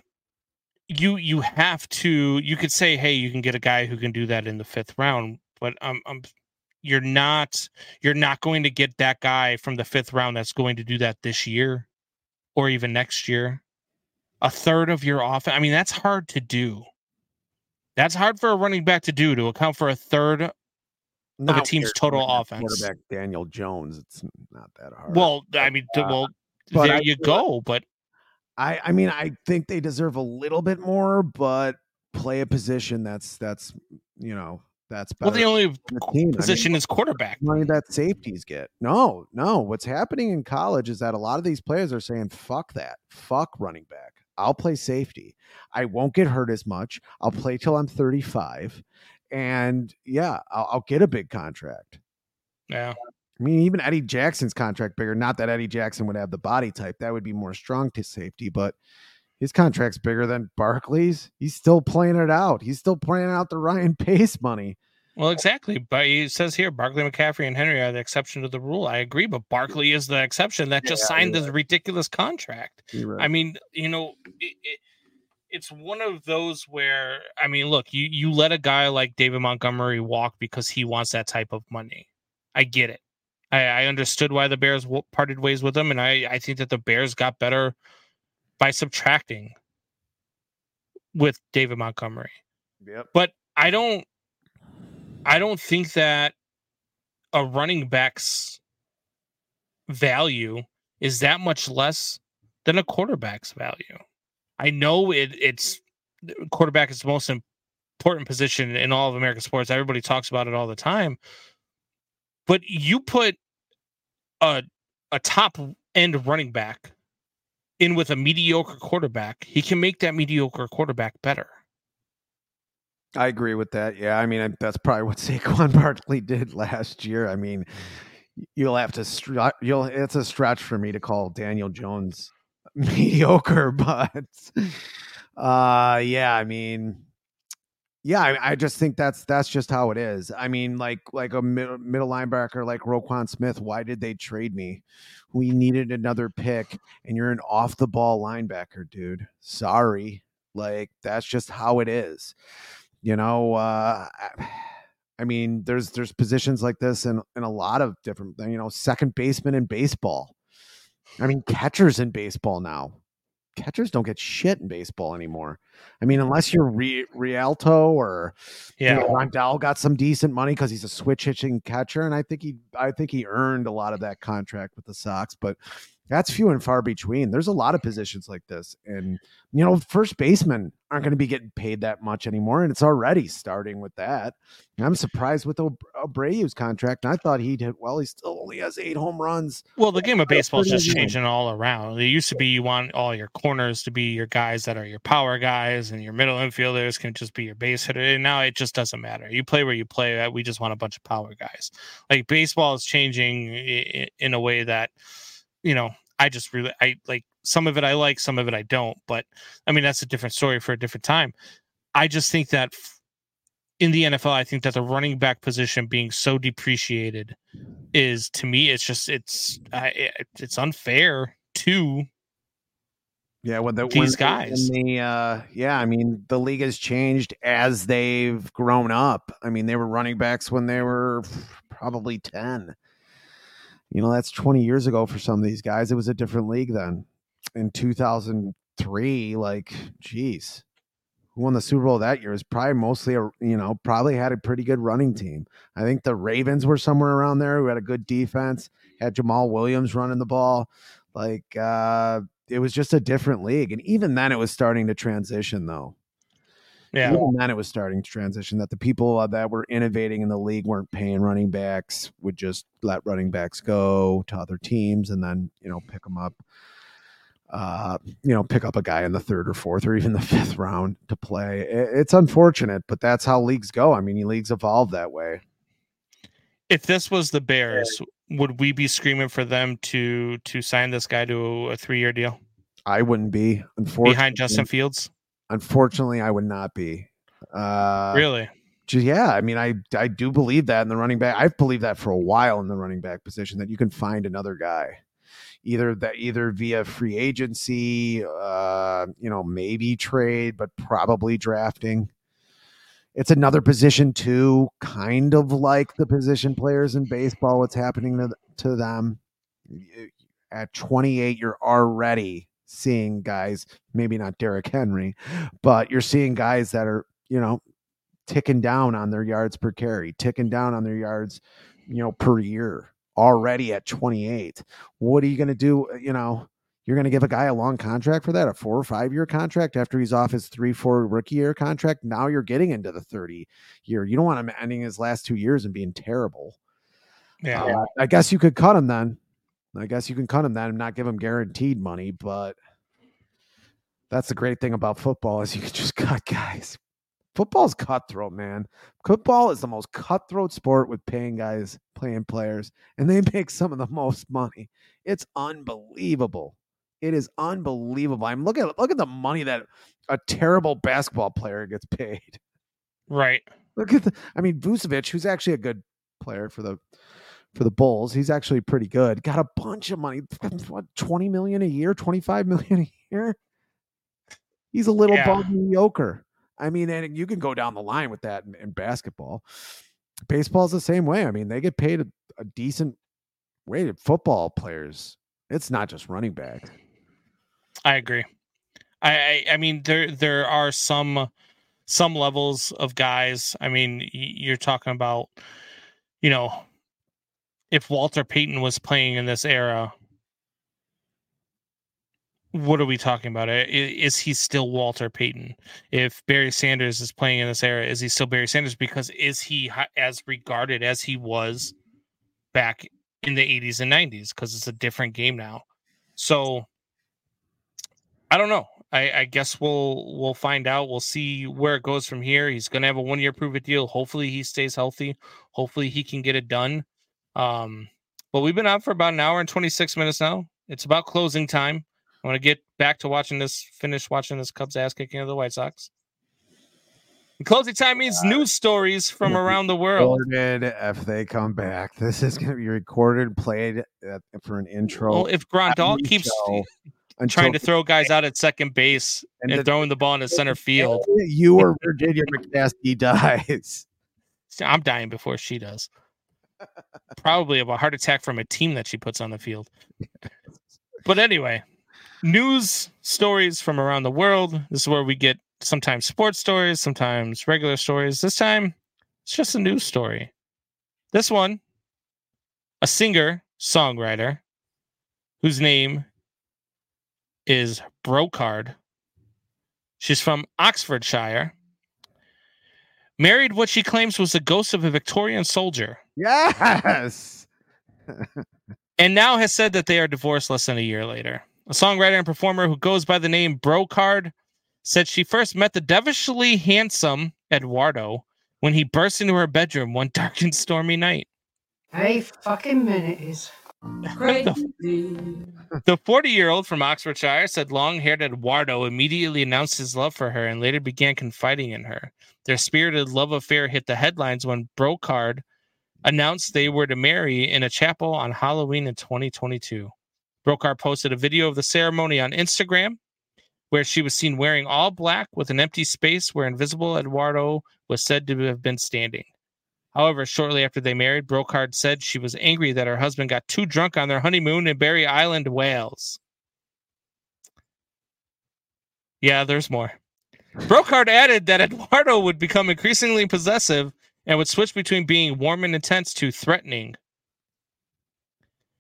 you you have to. You could say, hey, you can get a guy who can do that in the fifth round, but um, um you're not you're not going to get that guy from the fifth round that's going to do that this year or even next year a third of your offense. I mean, that's hard to do. That's hard for a running back to do to account for a third of a team's total offense. Quarterback Daniel Jones. It's not that hard. Well, I mean, uh, well, there I you go. But I, I mean, I think they deserve a little bit more, but play a position that's that's you know that's better. Well, the only the position I mean, is quarterback. Money that safeties get. No, no. What's happening in college is that a lot of these players are saying, "Fuck that. Fuck running back. I'll play safety. I won't get hurt as much. I'll play till I'm 35, and yeah, I'll, I'll get a big contract." Yeah. I mean, even Eddie Jackson's contract bigger. Not that Eddie Jackson would have the body type. That would be more strong to safety, but his contract's bigger than Barkley's. He's still playing it out. He's still playing out the Ryan Pace money. Well, exactly. But he says here Barkley, McCaffrey, and Henry are the exception to the rule. I agree, but Barkley is the exception that just yeah, signed this right. ridiculous contract. Right. I mean, you know, it, it, it's one of those where I mean, look, you you let a guy like David Montgomery walk because he wants that type of money. I get it. I, I understood why the Bears parted ways with him, and I I think that the Bears got better by subtracting with David Montgomery. Yep. But I don't I don't think that a running back's value is that much less than a quarterback's value. I know it it's quarterback is the most important position in all of American sports. Everybody talks about it all the time. But you put a a top end running back in with a mediocre quarterback, he can make that mediocre quarterback better. I agree with that. Yeah, I mean that's probably what Saquon Barkley did last year. I mean, you'll have to you'll it's a stretch for me to call Daniel Jones mediocre, but uh yeah, I mean yeah, I, I, just think that's that's just how it is. I mean, like like a mid, middle linebacker like Roquan Smith. Why did they trade me? We needed another pick, and you're an off the ball linebacker, dude. Sorry, like that's just how it is. You know, uh, I mean, there's there's positions like this in in a lot of different. You know, second baseman in baseball. I mean, catchers in baseball now catchers don't get shit in baseball anymore. I mean, unless you're Re- Realmuto or yeah, you know, Grandal got some decent money because he's a switch hitching catcher, and I think he, I think he earned a lot of that contract with the Sox. But that's few and far between. There's a lot of positions like this, and you know, first basemen aren't going to be getting paid that much anymore, and it's already starting with that. I'm surprised with Abreu's contract. And I thought he'd hit well. He still only has eight home runs. Well, the game of baseball is just changing all around. It used to be you want all your corners to be your guys that are your power guys, and your middle infielders can just be your base hitter. And now it just doesn't matter. You play where you play. We just want a bunch of power guys. Like baseball is changing in a way that you know, I just really I like some of it I like, some of it I don't. But I mean, that's a different story for a different time. I just think that in the NFL, I think that the running back position being so depreciated is to me, it's just it's uh, it's unfair to yeah, when the, these guys. The, uh, yeah, I mean, the league has changed as they've grown up. I mean, they were running backs when they were probably 10 you know that's 20 years ago for some of these guys. It was a different league then. In 2003 like geez who won the super bowl that year is probably mostly a you know probably had a pretty good running team. I think the ravens were somewhere around there who had a good defense had jamal williams running the ball. Like uh it was just a different league. And even then it was starting to transition though yeah. Even then, it was starting to transition that the people uh, that were innovating in the league weren't paying running backs, would just let running backs go to other teams and then, you know, pick them up uh, you know, pick up a guy in the third or fourth or even the fifth round to play. It, it's unfortunate, but that's how leagues go. I mean, leagues evolve that way. If this was the Bears, would we be screaming for them to to sign this guy to a three year deal I wouldn't be, unfortunately. behind Justin Fields? Unfortunately, I would not be. Uh, really? Yeah, I mean, I I do believe that in the running back. I've believed that for a while in the running back position that you can find another guy, either that either via free agency, uh, you know, maybe trade, but probably drafting. It's another position too, kind of like the position players in baseball. What's happening to to them at 28? You're already seeing guys, maybe not Derrick Henry, but you're seeing guys that are you know ticking down on their yards per carry, ticking down on their yards, you know, per year already at 28. What are you going to do? You know, you're going to give a guy a long contract for that, a four or five year contract after he's off his three, four rookie year contract. Now you're getting into the 30 year. You don't want him ending his last two years and being terrible. Yeah. Uh, I guess you could cut him then. I guess you can cut him then and not give him guaranteed money, but that's the great thing about football is you can just cut guys. Football's cutthroat, man. Football is the most cutthroat sport with paying guys, playing players, and they make some of the most money. It's unbelievable. It is unbelievable. I'm looking at look at the money that a terrible basketball player gets paid. Right. Look at the I mean Vucevic, who's actually a good player for the for the Bulls. He's actually pretty good. Got a bunch of money. What 20 million a year, 25 million a year? He's a little Yeah. above mediocre. I mean, and you can go down the line with that in, in basketball. Baseball's the same way. I mean, they get paid a, a decent rate. Football players, it's not just running backs. I agree. I, I I mean there there are some some levels of guys. I mean you're talking about you know if Walter Payton was playing in this era what are we talking about? Is he still Walter Payton? If Barry Sanders is playing in this era, is he still Barry Sanders? Because is he as regarded as he was back in the 80s and 90s? Because it's a different game now. So I don't know. I, I guess we'll we'll find out. We'll see where it goes from here. He's gonna have a one year prove it deal. Hopefully he stays healthy. Hopefully he can get it done. Um, but we've been out for about an hour and 26 minutes now. It's about closing time. I want to get back to watching this, finish watching this Cubs ass kicking of the White Sox. And closing time means news stories from around the world. Recorded if they come back. This is going to be recorded, played uh, for an intro. Well, if Grandal keeps trying to throw guys out at second base And and, the- throwing the ball into center field, you or Virginia McCaskey dies. I'm dying before she does. Probably of a heart attack from a team that she puts on the field. But anyway, news stories from around the world. This is where we get sometimes sports stories, sometimes regular stories. This time, it's just a news story. This one, a singer songwriter whose name is Brocarde. She's from Oxfordshire. Married what she claims was the ghost of a Victorian soldier, Yes. and now has said that they are divorced less than a year later. A songwriter and performer who goes by the name Brocarde said she first met the devilishly handsome Eduardo when he burst into her bedroom one dark and stormy night. Hey, fucking minute is. The 40 year old from Oxfordshire said long haired Eduardo immediately announced his love for her and later began confiding in her. Their spirited love affair hit the headlines when Brocarde announced they were to marry in a chapel on Halloween in 2022. Brocarde posted a video of the ceremony on Instagram where she was seen wearing all black with an empty space where invisible Eduardo was said to have been standing. However, shortly after they married, Brocarde said she was angry that her husband got too drunk on their honeymoon in Barry Island, Wales. Yeah, there's more. Brocarde added that Eduardo would become increasingly possessive and would switch between being warm and intense to threatening.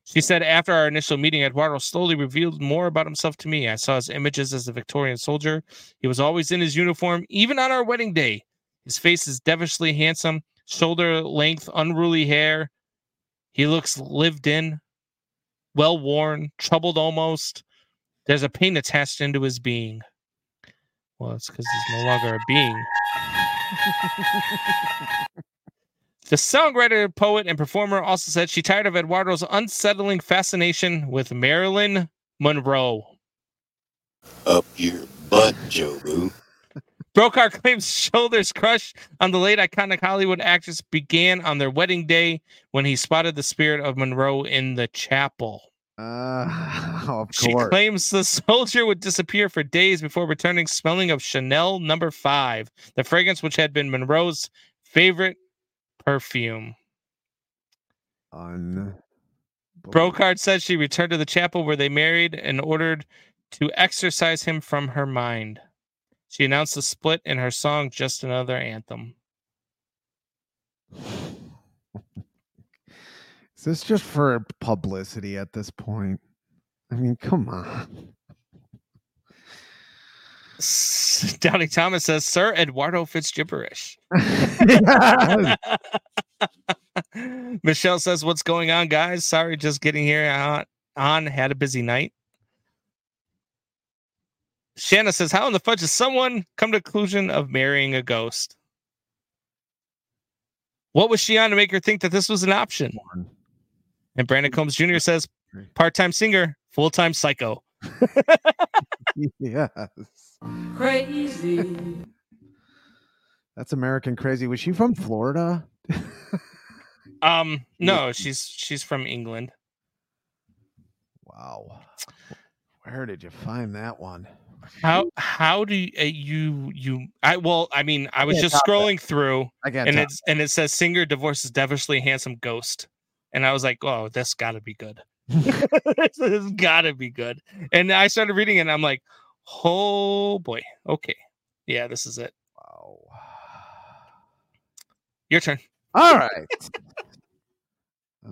She said, After our initial meeting, Eduardo slowly revealed more about himself to me. I saw his images as a Victorian soldier. He was always in his uniform, even on our wedding day. His face is devilishly handsome, shoulder length, unruly hair. He looks lived in, well worn, troubled almost. There's a pain attached into his being. Well, it's because he's no longer a being. The songwriter, poet, and performer also said she tired of Eduardo's unsettling fascination with Marilyn Monroe. Up your butt, Joe Boo. Brocarde claims Shoulders' crush on the late iconic Hollywood actress began on their wedding day when he spotted the spirit of Monroe in the chapel. Uh, of She course. claims the soldier would disappear for days before returning smelling of Chanel number five, the fragrance which had been Monroe's favorite perfume. Un- Brocarde says she returned to the chapel where they married and ordered to exorcise him from her mind. She announced the split in her song Just Another Anthem. Is this just for publicity at this point? I mean, come on. Doubting Thomas says, Sir Eduardo Fitzgibberish. Michelle says, What's going on, guys? Sorry, just getting here on, on. Had a busy night. Shanna says, How in the fudge does someone come to the conclusion of marrying a ghost? What was she on to make her think that this was an option? And Brandon Combs Jr. says, part time singer, full time psycho. yes. Crazy. That's American crazy. Was she from Florida? Um, no, she's she's from England. Wow. Where did you find that one? How how do you, uh, you you I well I mean I was just scrolling through and it's and it says singer divorces devilishly handsome ghost. And I was like oh this got to be good. This has got to be good. And I started reading it and I'm like oh boy. Okay. Yeah this is it. Wow. Your turn. All right.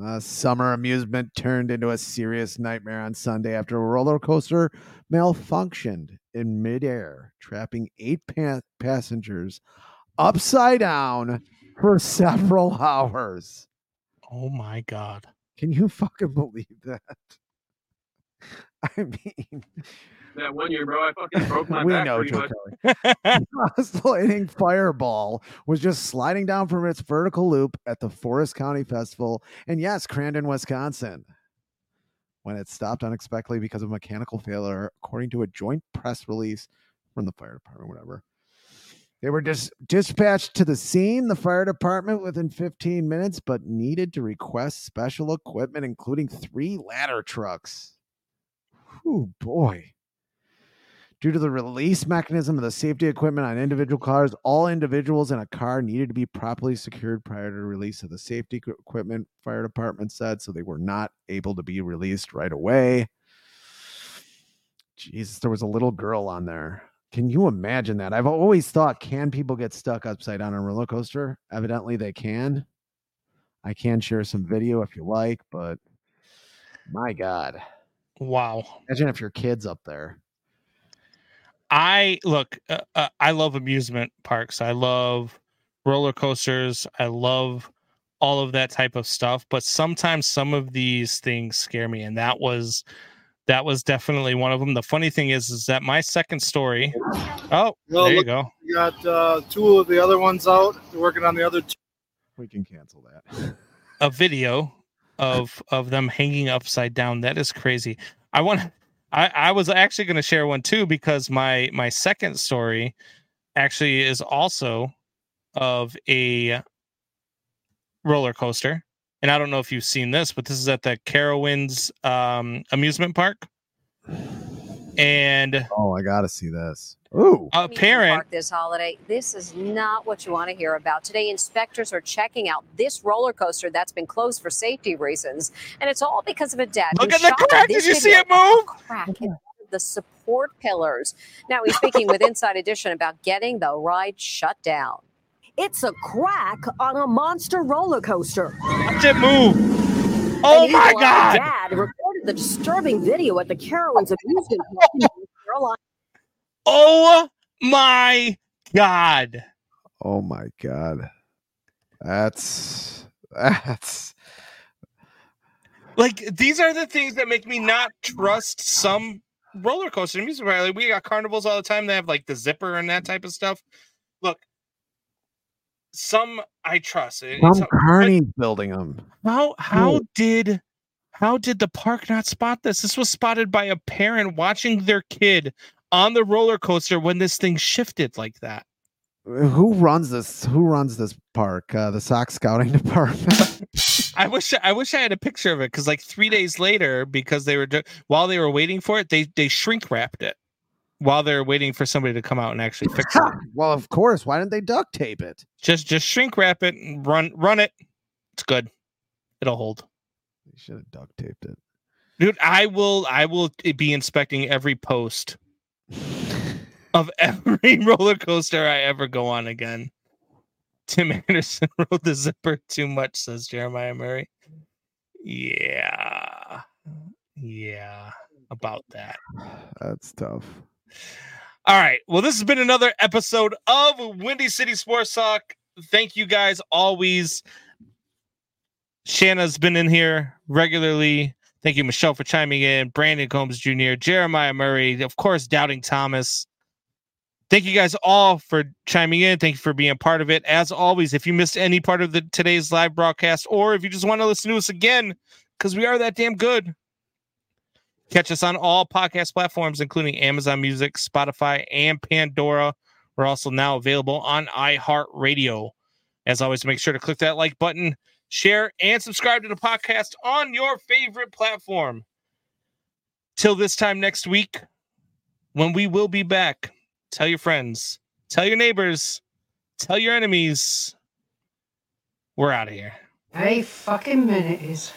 Uh, summer amusement turned into a serious nightmare on Sunday after a roller coaster malfunctioned in midair, trapping eight pa- passengers upside down for several hours. oh my god Can you fucking believe that? I mean, That one year, bro, I fucking broke my we back know Joe. Kelly. oscillating fireball was just sliding down from its vertical loop at the Forest County Festival, and yes, Crandon, Wisconsin. When it stopped unexpectedly because of mechanical failure, according to a joint press release from the fire department, whatever. They were dis- dispatched to the scene, the fire department, within 15 minutes, but needed to request special equipment, including three ladder trucks. Oh boy. Due to the release mechanism of the safety equipment on individual cars, all individuals in a car needed to be properly secured prior to release of the safety equipment, fire department said, so they were not able to be released right away. Jesus, there was a little girl on there. Can you imagine that? I've always thought, can people get stuck upside down on a roller coaster? Evidently, they can. I can share some video if you like, but my God. wow Imagine if your kid's up there. I look. Uh, uh, I love amusement parks. I love roller coasters. I love all of that type of stuff. But sometimes some of these things scare me, and that was that was definitely one of them. The funny thing is, is that my second story. Oh, Well, there you go. We got uh, two of the other ones out. They're working on the other two. We can cancel that. a video of of them hanging upside down. That is crazy. I want. I I was actually going to share one too because my my second story actually is also of a roller coaster, and I don't know if you've seen this, but this is at the Carowinds um, amusement park, and Oh, I gotta see this. Ooh. a parent this holiday. This is not what you want to hear about. Today, inspectors are checking out this roller coaster that's been closed for safety reasons, and it's all because of a dad. Look at the crack. Did you see it move? Crack in the support pillars. Now he's speaking with Inside Edition about getting the ride shut down. It's a crack on a monster roller coaster. Watch it move. Oh my God. Dad recorded the disturbing video at the Carowinds amusement park in Carolina. Oh my God. Oh my god. That's that's like these are the things that make me not trust some roller coaster music park. Like we got carnivals all the time. They have like the zipper and that type of stuff. Some I trust. It- Tom building them. How how did how did the park not spot this? This was spotted by a parent watching their kid on the roller coaster when this thing shifted like that. Who runs this? Who runs this park? Uh, the Sox scouting department. I wish I wish I had a picture of it because like three days later, because they were do- while they were waiting for it, they they shrink wrapped it while they're waiting for somebody to come out and actually fix it. well, of course. Why didn't they duct tape it? Just just shrink wrap it and run run it. It's good. It'll hold. They should have duct taped it. Dude, I will I will be inspecting every post of every roller coaster I ever go on again. Tim Anderson wrote the zipper too much, says Jeremiah Murray. Yeah. Yeah. About that. That's tough. All right. Well, this has been another episode of Windy City Sports Talk. Thank you guys always. Shanna's been in here regularly. Thank you, Michelle, for chiming in. Brandon Combs Jr., Jeremiah Murray, of course, Doubting Thomas. Thank you guys all for chiming in. Thank you for being part of it. As always, if you missed any part of the today's live broadcast, or if you just want to listen to us again, because we are that damn good, Catch us on all podcast platforms, including Amazon Music, Spotify, and Pandora. We're also now available on iHeartRadio. As always, make sure to click that like button, share, and subscribe to the podcast on your favorite platform. Till this time next week, when we will be back, tell your friends, tell your neighbors, tell your enemies. We're out of here. Hey, fucking minute is.